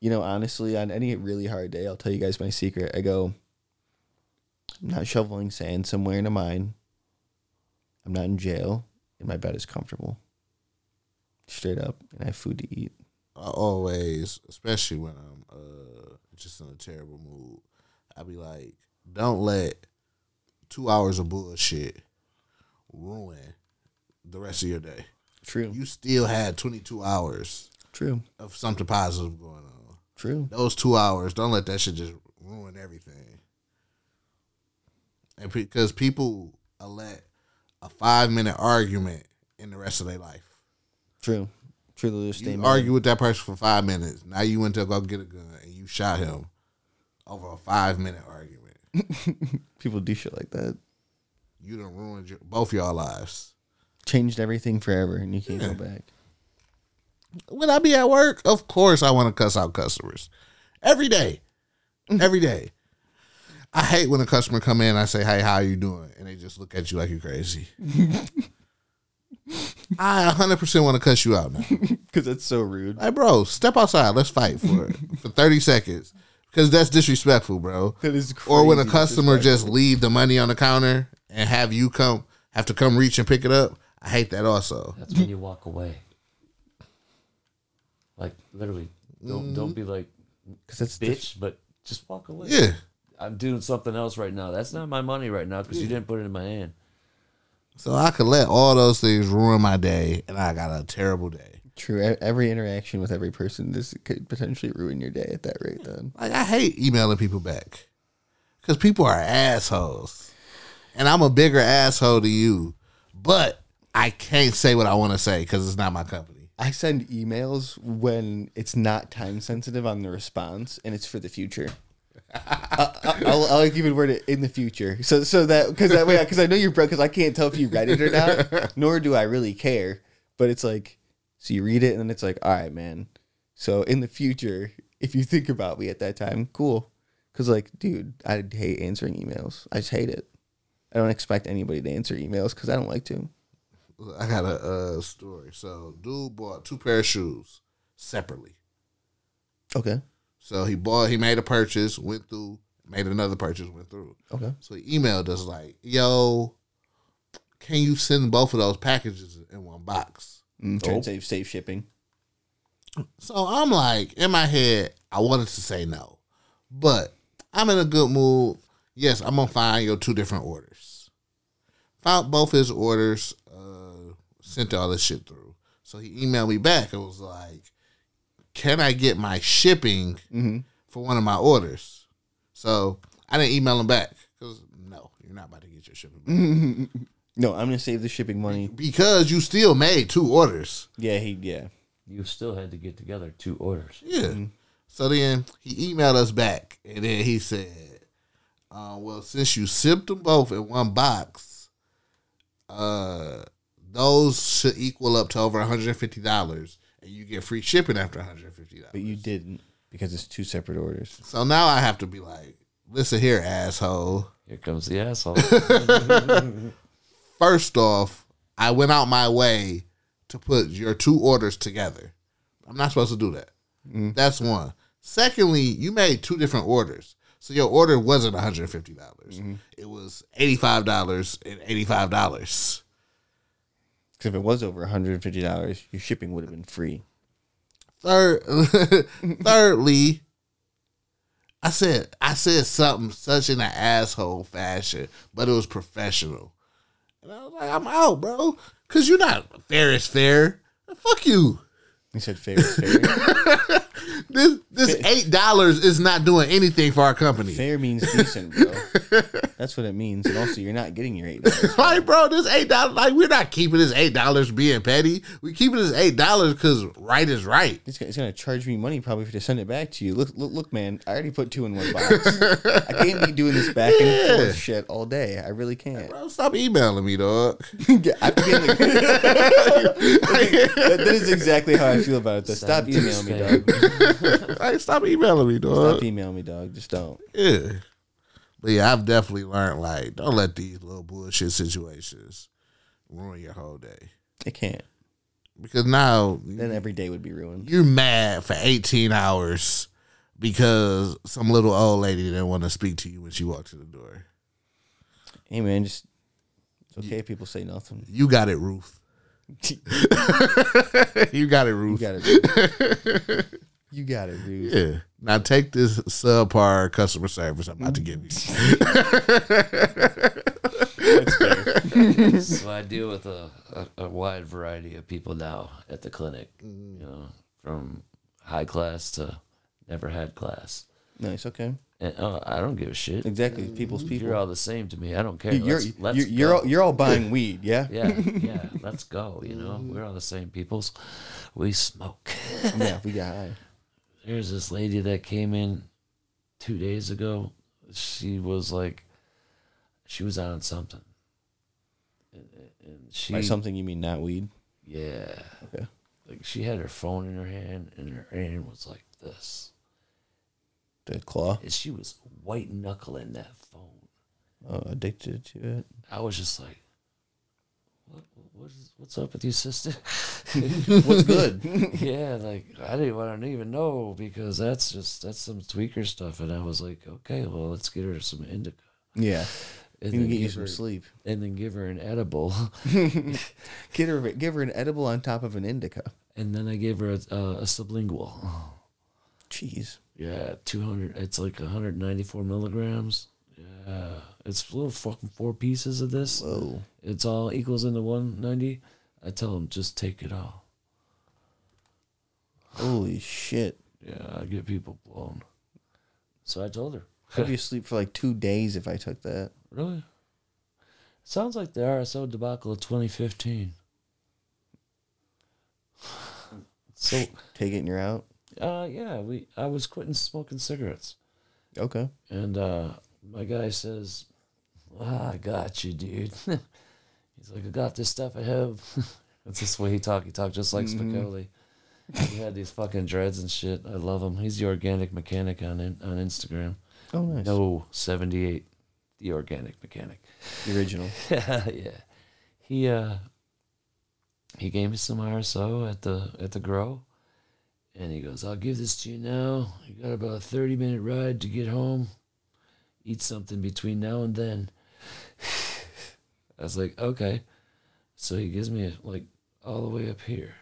you know, honestly, on any really hard day, I'll tell you guys my secret. I go, I'm not shoveling sand somewhere in a mine. I'm not in jail, and my bed is comfortable. Straight up, and I have food to eat. I always, especially when I'm uh just in a terrible mood, I be like, don't let two hours of bullshit ruin the rest of your day. True, You still had 22 hours true, of something positive going on. true. Those two hours, don't let that shit just ruin everything. And because people let a five minute argument in the rest of their life. True. True. They'll just You argue with that person for five minutes. Now you went to go get a gun and you shot him over a five minute argument. People do shit like that. You done ruined your, both y'all lives. Changed everything forever, and you can't Yeah. go back. When I be at work, of course I want to cuss out customers. Every day. Every day. I hate when a customer come in and I say, Hey, how you doing? And they just look at you like you're crazy. I 100% want to cuss you out now. Because that's so rude. Like, bro, step outside. Let's fight for it for 30 seconds. Because that's disrespectful, bro. That is crazy or when a customer just leave the money on the counter and have you come have to come reach and pick it up. I hate that also. That's when you walk away. Like literally, don't Mm-hmm. don't be like Because that's the- bitch, but just walk away. Yeah. I'm doing something else right now. That's not my money right now because you didn't put it in my hand. So I could let all those things ruin my day and I got a terrible day. true. E- Every interaction with every person, this could potentially ruin your day at that rate. Then Like I hate emailing people back. Cause people are assholes. And I'm a bigger asshole to you. But I can't say what I want to say because it's not my company. I send emails when it's not time sensitive on the response, and it's for the future. I, I- I'll, I'll even word it in the future, so so that because that way because I know you're broke because I can't tell if you read it or not, nor do I really care. But it's like, so you read it and then it's like, all right, man. So in the future, if you think about me at that time, cool. Because like, dude, I hate answering emails. I just hate it. I don't expect anybody to answer emails because I don't like to. I got a uh, story. So dude bought two pair of shoes separately. Okay. So he bought, he made a purchase, went through, made another purchase, went through. Okay. So he emailed us like, "Yo, can you send both of those packages in one box?" Mm, try Nope. save safe shipping. So I'm like, in my head, I wanted to say no, but I'm in a good mood. Yes, I'm gonna find your two different orders. Found both his orders, uh, sent all this shit through. So he emailed me back and was like, "Can I get my shipping Mm-hmm. for one of my orders?" So I didn't email him back because no, you're not about to get your shipping back. No, I'm gonna save the shipping money. because you still made two orders. Yeah, he yeah. You still had to get together two orders. Yeah. So then he emailed us back, and then he said, uh, "Well, since you shipped them both in one box, uh, those should equal up to over one hundred and fifty dollars, and you get free shipping after 150 dollars. But you didn't because it's two separate orders. So now I have to be like, "Listen here, asshole." Here comes the asshole. First off, I went out my way to put your two orders together. I'm not supposed to do that. Mm-hmm. That's one. Secondly, you made two different orders. So your order wasn't $150. dollars mm-hmm. It was $85 and $85. Because if it was over one hundred and fifty dollars, your shipping would have been free. Third, thirdly, I said I said something such in an asshole fashion, but it was professional. And I was like, I'm out, bro. Cause you're not fair is fair. Fuck you. He said fair is fair. This this eight dollars is not doing anything for our company. fair means decent, bro. That's what it means. And also, you're not getting your eight dollars. Like, bro, this eight dollars. Like, we're not keeping this eight dollars being petty. We keeping this eight dollars because right is right. He's gonna, he's gonna charge me money probably to send it back to you. Look, look, look, man. I already put two in one box. I can't be doing this back and Yeah. forth shit all day. I really can't. Bro, stop emailing me, dog. Yeah, I have to be in the- that, that is exactly how I feel about it. Though. Stop Send emailing me, dog. like, stop emailing me, dog. Stop emailing me, dog. Just don't. Yeah. But yeah, I've definitely learned like don't let these little bullshit situations ruin your whole day. It can't. Because now Then every day would be ruined. you're mad for 18 hours because some little old lady didn't want to speak to you when she walked to the door. Hey, man, just it's okay if people say nothing. You got it, Ruth. you got it, You Ruth. got it. You got it, dude. Yeah. Now take this subpar customer service I'm about to give you. That's fair. so I deal with a, a, a wide variety of people now at the clinic. Mm. You know, from high class to never had class. Nice. Okay. And uh, I don't give a shit. Exactly. People's people. You're all the same to me. I don't care. you're let's, let's you're you're all, you're all buying weed, yeah? yeah, yeah. Let's go. You know, we're all the same peoples. We smoke. yeah. We got high. There's this lady that came in two days ago. She was like, she was on something, and, and she By something you mean not weed? yeah, Okay. like she had her phone in her hand, and her hand was like this, The claw. and she was white knuckling that phone. Oh, addicted to it. I was just like, what, is, what's up with you, sister? What's good? yeah, like I didn't, I don't even know because that's just that's some tweaker stuff, and I was like, okay, well, let's get her some indica, yeah. and then get you give some her, sleep. and then give her an edible, Get her, give her an edible on top of an indica. and then I gave her a, a, a sublingual. Jeez. Yeah, two hundred. It's like one hundred ninety four milligrams. Yeah, it's little fucking four pieces of this. Whoa. It's all equals into one ninety. I tell them just take it all. Holy shit. Yeah, I get people blown. So I told her. I'd be asleep for like two days if I took that. Really? Sounds like the RSO debacle of 2015. So, Take it and you're out. uh, yeah, we I was quitting smoking cigarettes, Okay. and uh, my guy says, ah, "I got you, dude." He's like, "I got this stuff at home." That's just the way he talked. He talked just like Spicoli. He had these fucking dreads and shit. I love him. He's the organic mechanic on in, on Instagram. Oh, nice. No, seventy eight, the organic mechanic. The original. yeah. He uh he gave me some RSO at the at the grow. And he goes, I'll give this to you now. You got about a thirty minute ride to get home. Eat something between now and then. I was like, okay. So he gives me like all the way up here.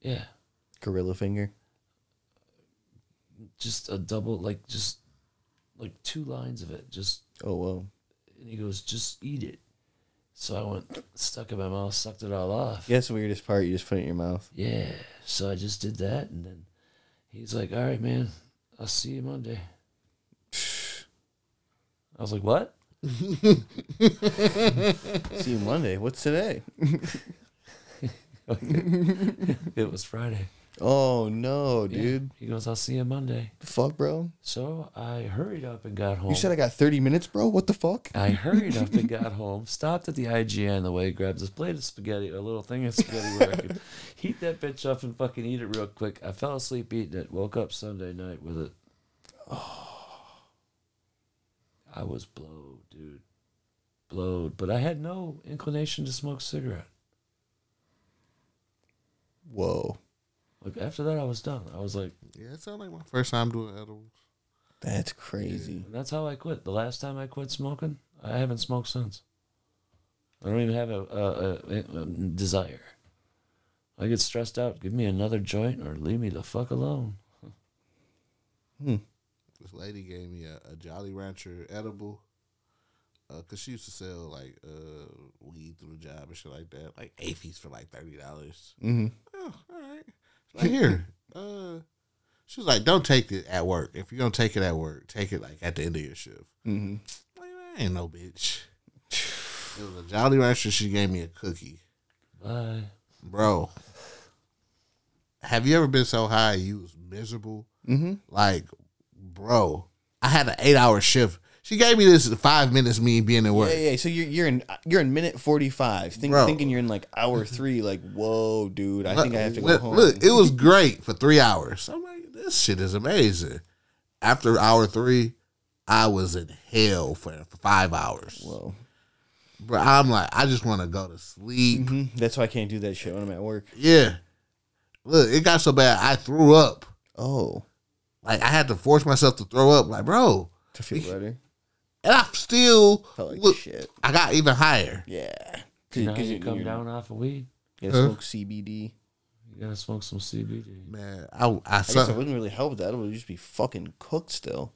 Yeah. Gorilla finger. Just a double like just like two lines of it. Just Oh, whoa. and he goes, just eat it. So I went, stuck it in my mouth, sucked it all off. Yeah, that's the weirdest part. You just put it in your mouth. Yeah. So I just did that, and then he's like, "All right, man, I'll see you Monday." I was like, "What?" See you Monday. What's today? it was Friday. Oh no, Yeah. dude. He goes, I'll see you Monday. The fuck, bro? So I hurried up and got home. You said I got 30 minutes, bro? What the fuck? I hurried up and got home, stopped at the IGA on the way, grabbed this plate of spaghetti, a little thing of spaghetti where I could heat that bitch up and fucking eat it real quick. I fell asleep eating it, woke up Sunday night with it. Oh. I was blowed, dude. Blowed. But I had no inclination to smoke cigarette. Whoa. Like after that I was done. I was like, Yeah, it sounds like my first time doing edibles. That's crazy. and that's how I quit. The last time I quit smoking, I haven't smoked since. I don't even have a, a, a, a desire. I get stressed out. Give me another joint or leave me the fuck alone. This lady gave me a, a Jolly Rancher edible. Uh, cause she used to sell like uh weed through the job and shit like that, like eight piece for like thirty dollars. Mm-hmm. Oh, all right. Like here. Uh, she was like, "Don't take it at work. If you're gonna take it at work, take it like at the end of your shift." Mm-hmm. Like, I ain't no bitch. It was a Jolly Rancher. She gave me a cookie, Bye. bro. Have you ever been so high you was miserable? Mm-hmm. Like, bro, I had an eight hour shift. She gave me this five minutes me being at work. Yeah, yeah. So you're you're in you're in minute 45. Think, Bro. thinking you're in like hour three. Like, whoa, dude. I think I have to go look, home. look, it was great for three hours. I'm like, this shit is amazing. After hour three, I was in hell for, for five hours. Whoa. Bro, I'm like, I just want to go to sleep. hmm That's why I can't do that shit when I'm at work. Yeah. Look, it got so bad I threw up. Oh, Like I had to force myself to throw up. Like, bro. to feel better. And I still Felt like look. shit. I got even higher. Yeah. You know Because you come down off of weed? You gotta smoke CBD. You gotta smoke some CBD. Man, I I, I guess it wouldn't really help that. It would just be fucking cooked still.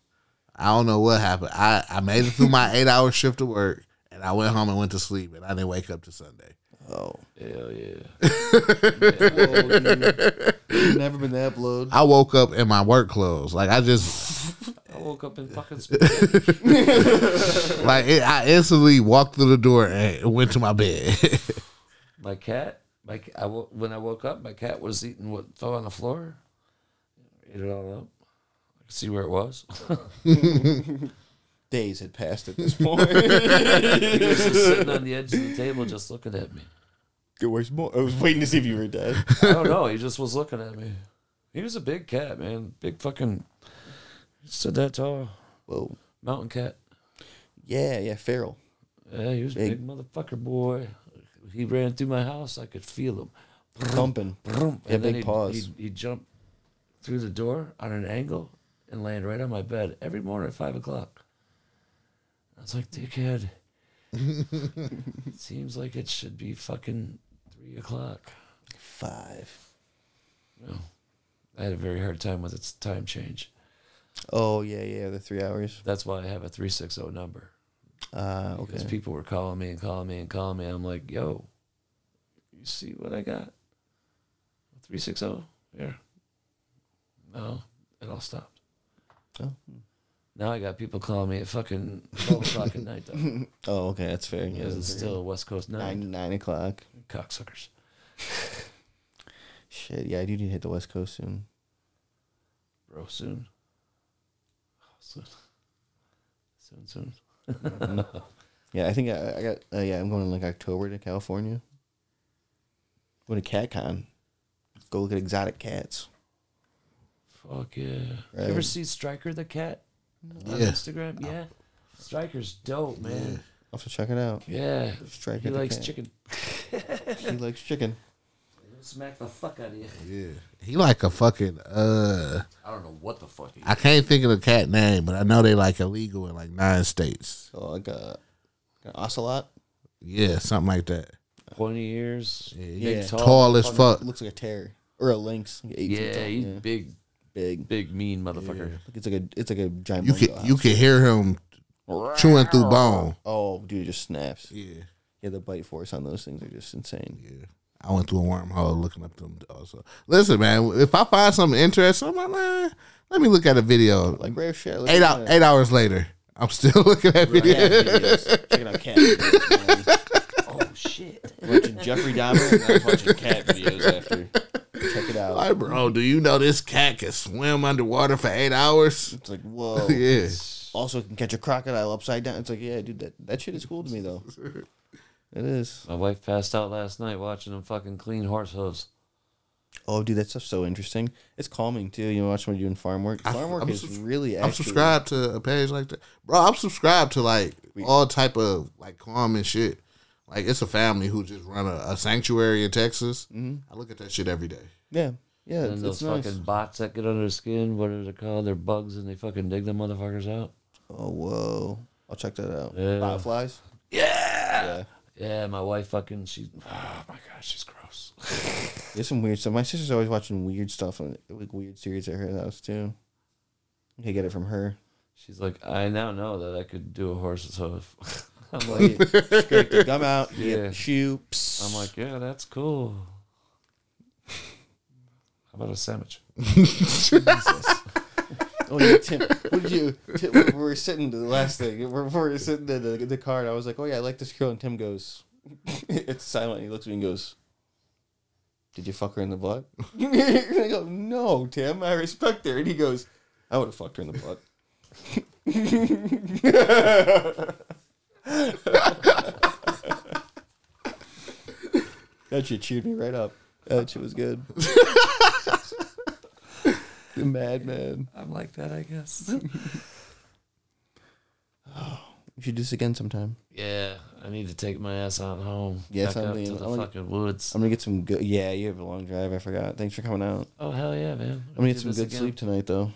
I don't know what happened. I, I made it through my eight hour shift of work and I went home and went to sleep and I didn't wake up to Sunday. Oh. Hell yeah. Whoa, dude. Never been that blowed. I woke up in my work clothes. Like I just I woke up in fucking like it, I instantly walked through the door and went to my bed. My cat, my ca- I when I woke up, my cat was eating what fell on the floor. Ate it all up. I could see where it was. Days had passed at this point. he was just sitting on the edge of the table, just looking at me. Where's more? I was waiting to see if you were dead. I don't know. He just was looking at me. He was a big cat, man. Big fucking. Stood that tall. Whoa. Mountain cat. Yeah, yeah, feral. Yeah, he was a Big. big motherfucker, boy. He ran through my house. I could feel him. Thumping. Vroom. Yeah, and big he'd, paws. He'd, he'd jump through the door on an angle and land right on my bed every morning at five o'clock. I was like, dickhead. Seems like it should be fucking three o'clock. Five. No. I had a very hard time with its time change. Oh yeah, yeah, the three hours. That's why I have a 360 number. Uh Because people were calling me and calling me and calling me. I'm like, yo, you see what I got? 360? Here. No, it all stopped. Oh. Now I got people calling me at fucking 12 o'clock at night, though. Oh, okay, that's fair. Yeah, it's still West Coast fair. 9. nine nine o'clock. Cocksuckers. Shit, yeah, I do need to hit the West Coast soon. Bro, soon. Oh, soon. Soon, soon. Yeah, I think I, I got. Uh, yeah, I'm going in like October to California. Going to CatCon. Go look at exotic cats. Fuck yeah. Right. You ever see Striker the cat on Yeah. Instagram? Yeah. Striker's dope, man. I'll have to check it out. Yeah. Strike He the likes cat. chicken. He likes chicken. He'll smack the fuck out of you. yeah. He like a fucking uh I don't know what the fuck he I can't think of the cat name, but I know they like illegal in like nine states. So like a an ocelot. Yeah, something like that. Pointy ears. Yeah, yeah. tall. Tall as fuck. Looks like a terrier or a lynx. Like Yeah, he's yeah. big, big. big, mean motherfucker. Like it's like a it's like a giant. You Mungo can you can hear him chewing through bone. Oh, dude, it just snaps. Yeah, Yeah, the bite force on those things are just insane. yeah. I went through a wormhole looking up them uh, also. Listen, man, if I find something interesting, I'm like, man, let me look at a video. Like rare shit. Eight at out eight hours later, I'm still looking at Cat videos. videos. Checking out cat videos. Man. Oh shit! Watching Jeffrey Dahmer and I was watching cat videos after. Check it out. like, bro, do you know this cat can swim underwater for eight hours? It's like whoa. yeah. Also can catch a crocodile upside down. It's like yeah, dude, that that shit is cool to me though. It is. My wife passed out last night watching them fucking clean horse hooves. Oh, dude, that stuff's so interesting. It's calming too. You know, watch when you're doing farm work. I- Farm work I'm is subs- really. I'm actually- subscribed to a page like that, bro. I'm subscribed to like all type of like calm and shit. Like it's a family who just run a, a sanctuary in Texas. Mhm. I look at that shit every day. Yeah, yeah. And It's, those it's nice. fucking bots that get under the skin, what are they called? They're bugs and they fucking dig them motherfuckers out. Oh whoa! I'll check that out. Yeah. Fireflies. Yeah. Yeah. My wife fucking she oh my god, she's gross. There's some weird stuff. My sister's always watching weird stuff and like weird series at her house too. I get it from her. She's like, I now know that I could do a horse's hoof. I'm like scrape the gum out. Yeah. Yeah. Shoe. I'm like, yeah, that's cool. How about a sandwich? Oh yeah, Tim. What did you? Tim, we were sitting the last thing. We were, we were sitting in the, the car, and I was like, "Oh yeah, I like this girl." And Tim goes, "It's silent." He looks at me and goes, "Did you fuck her in the butt?" and I go, "No, Tim. I respect her." And he goes, "I would have fucked her in the butt." that shit cheered me right up. That shit was good. Mad man. I'm like that, I guess. We should do this again sometime. yeah, I need to take my ass on home. Yes, back I'm up to the I'm gonna- fucking woods. I'm gonna get some good. Yeah, you have a long drive. I forgot. Thanks for coming out. oh hell yeah, man! I'm gonna get some good again. sleep tonight, though.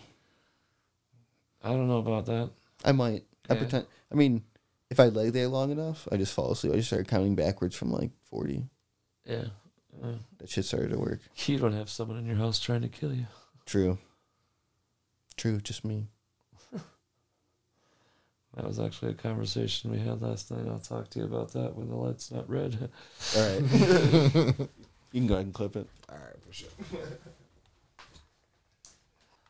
I don't know about that. I might. I pretend. I mean, if I lay there long enough, I just fall asleep. I just start counting backwards from like 40. Yeah, Uh, That shit started to work. you don't have someone in your house trying to kill you. True. True. Just me. That was actually a conversation we had last night. I'll talk to you about that when the light's not red. All right. you can go ahead and clip it. All right, for sure.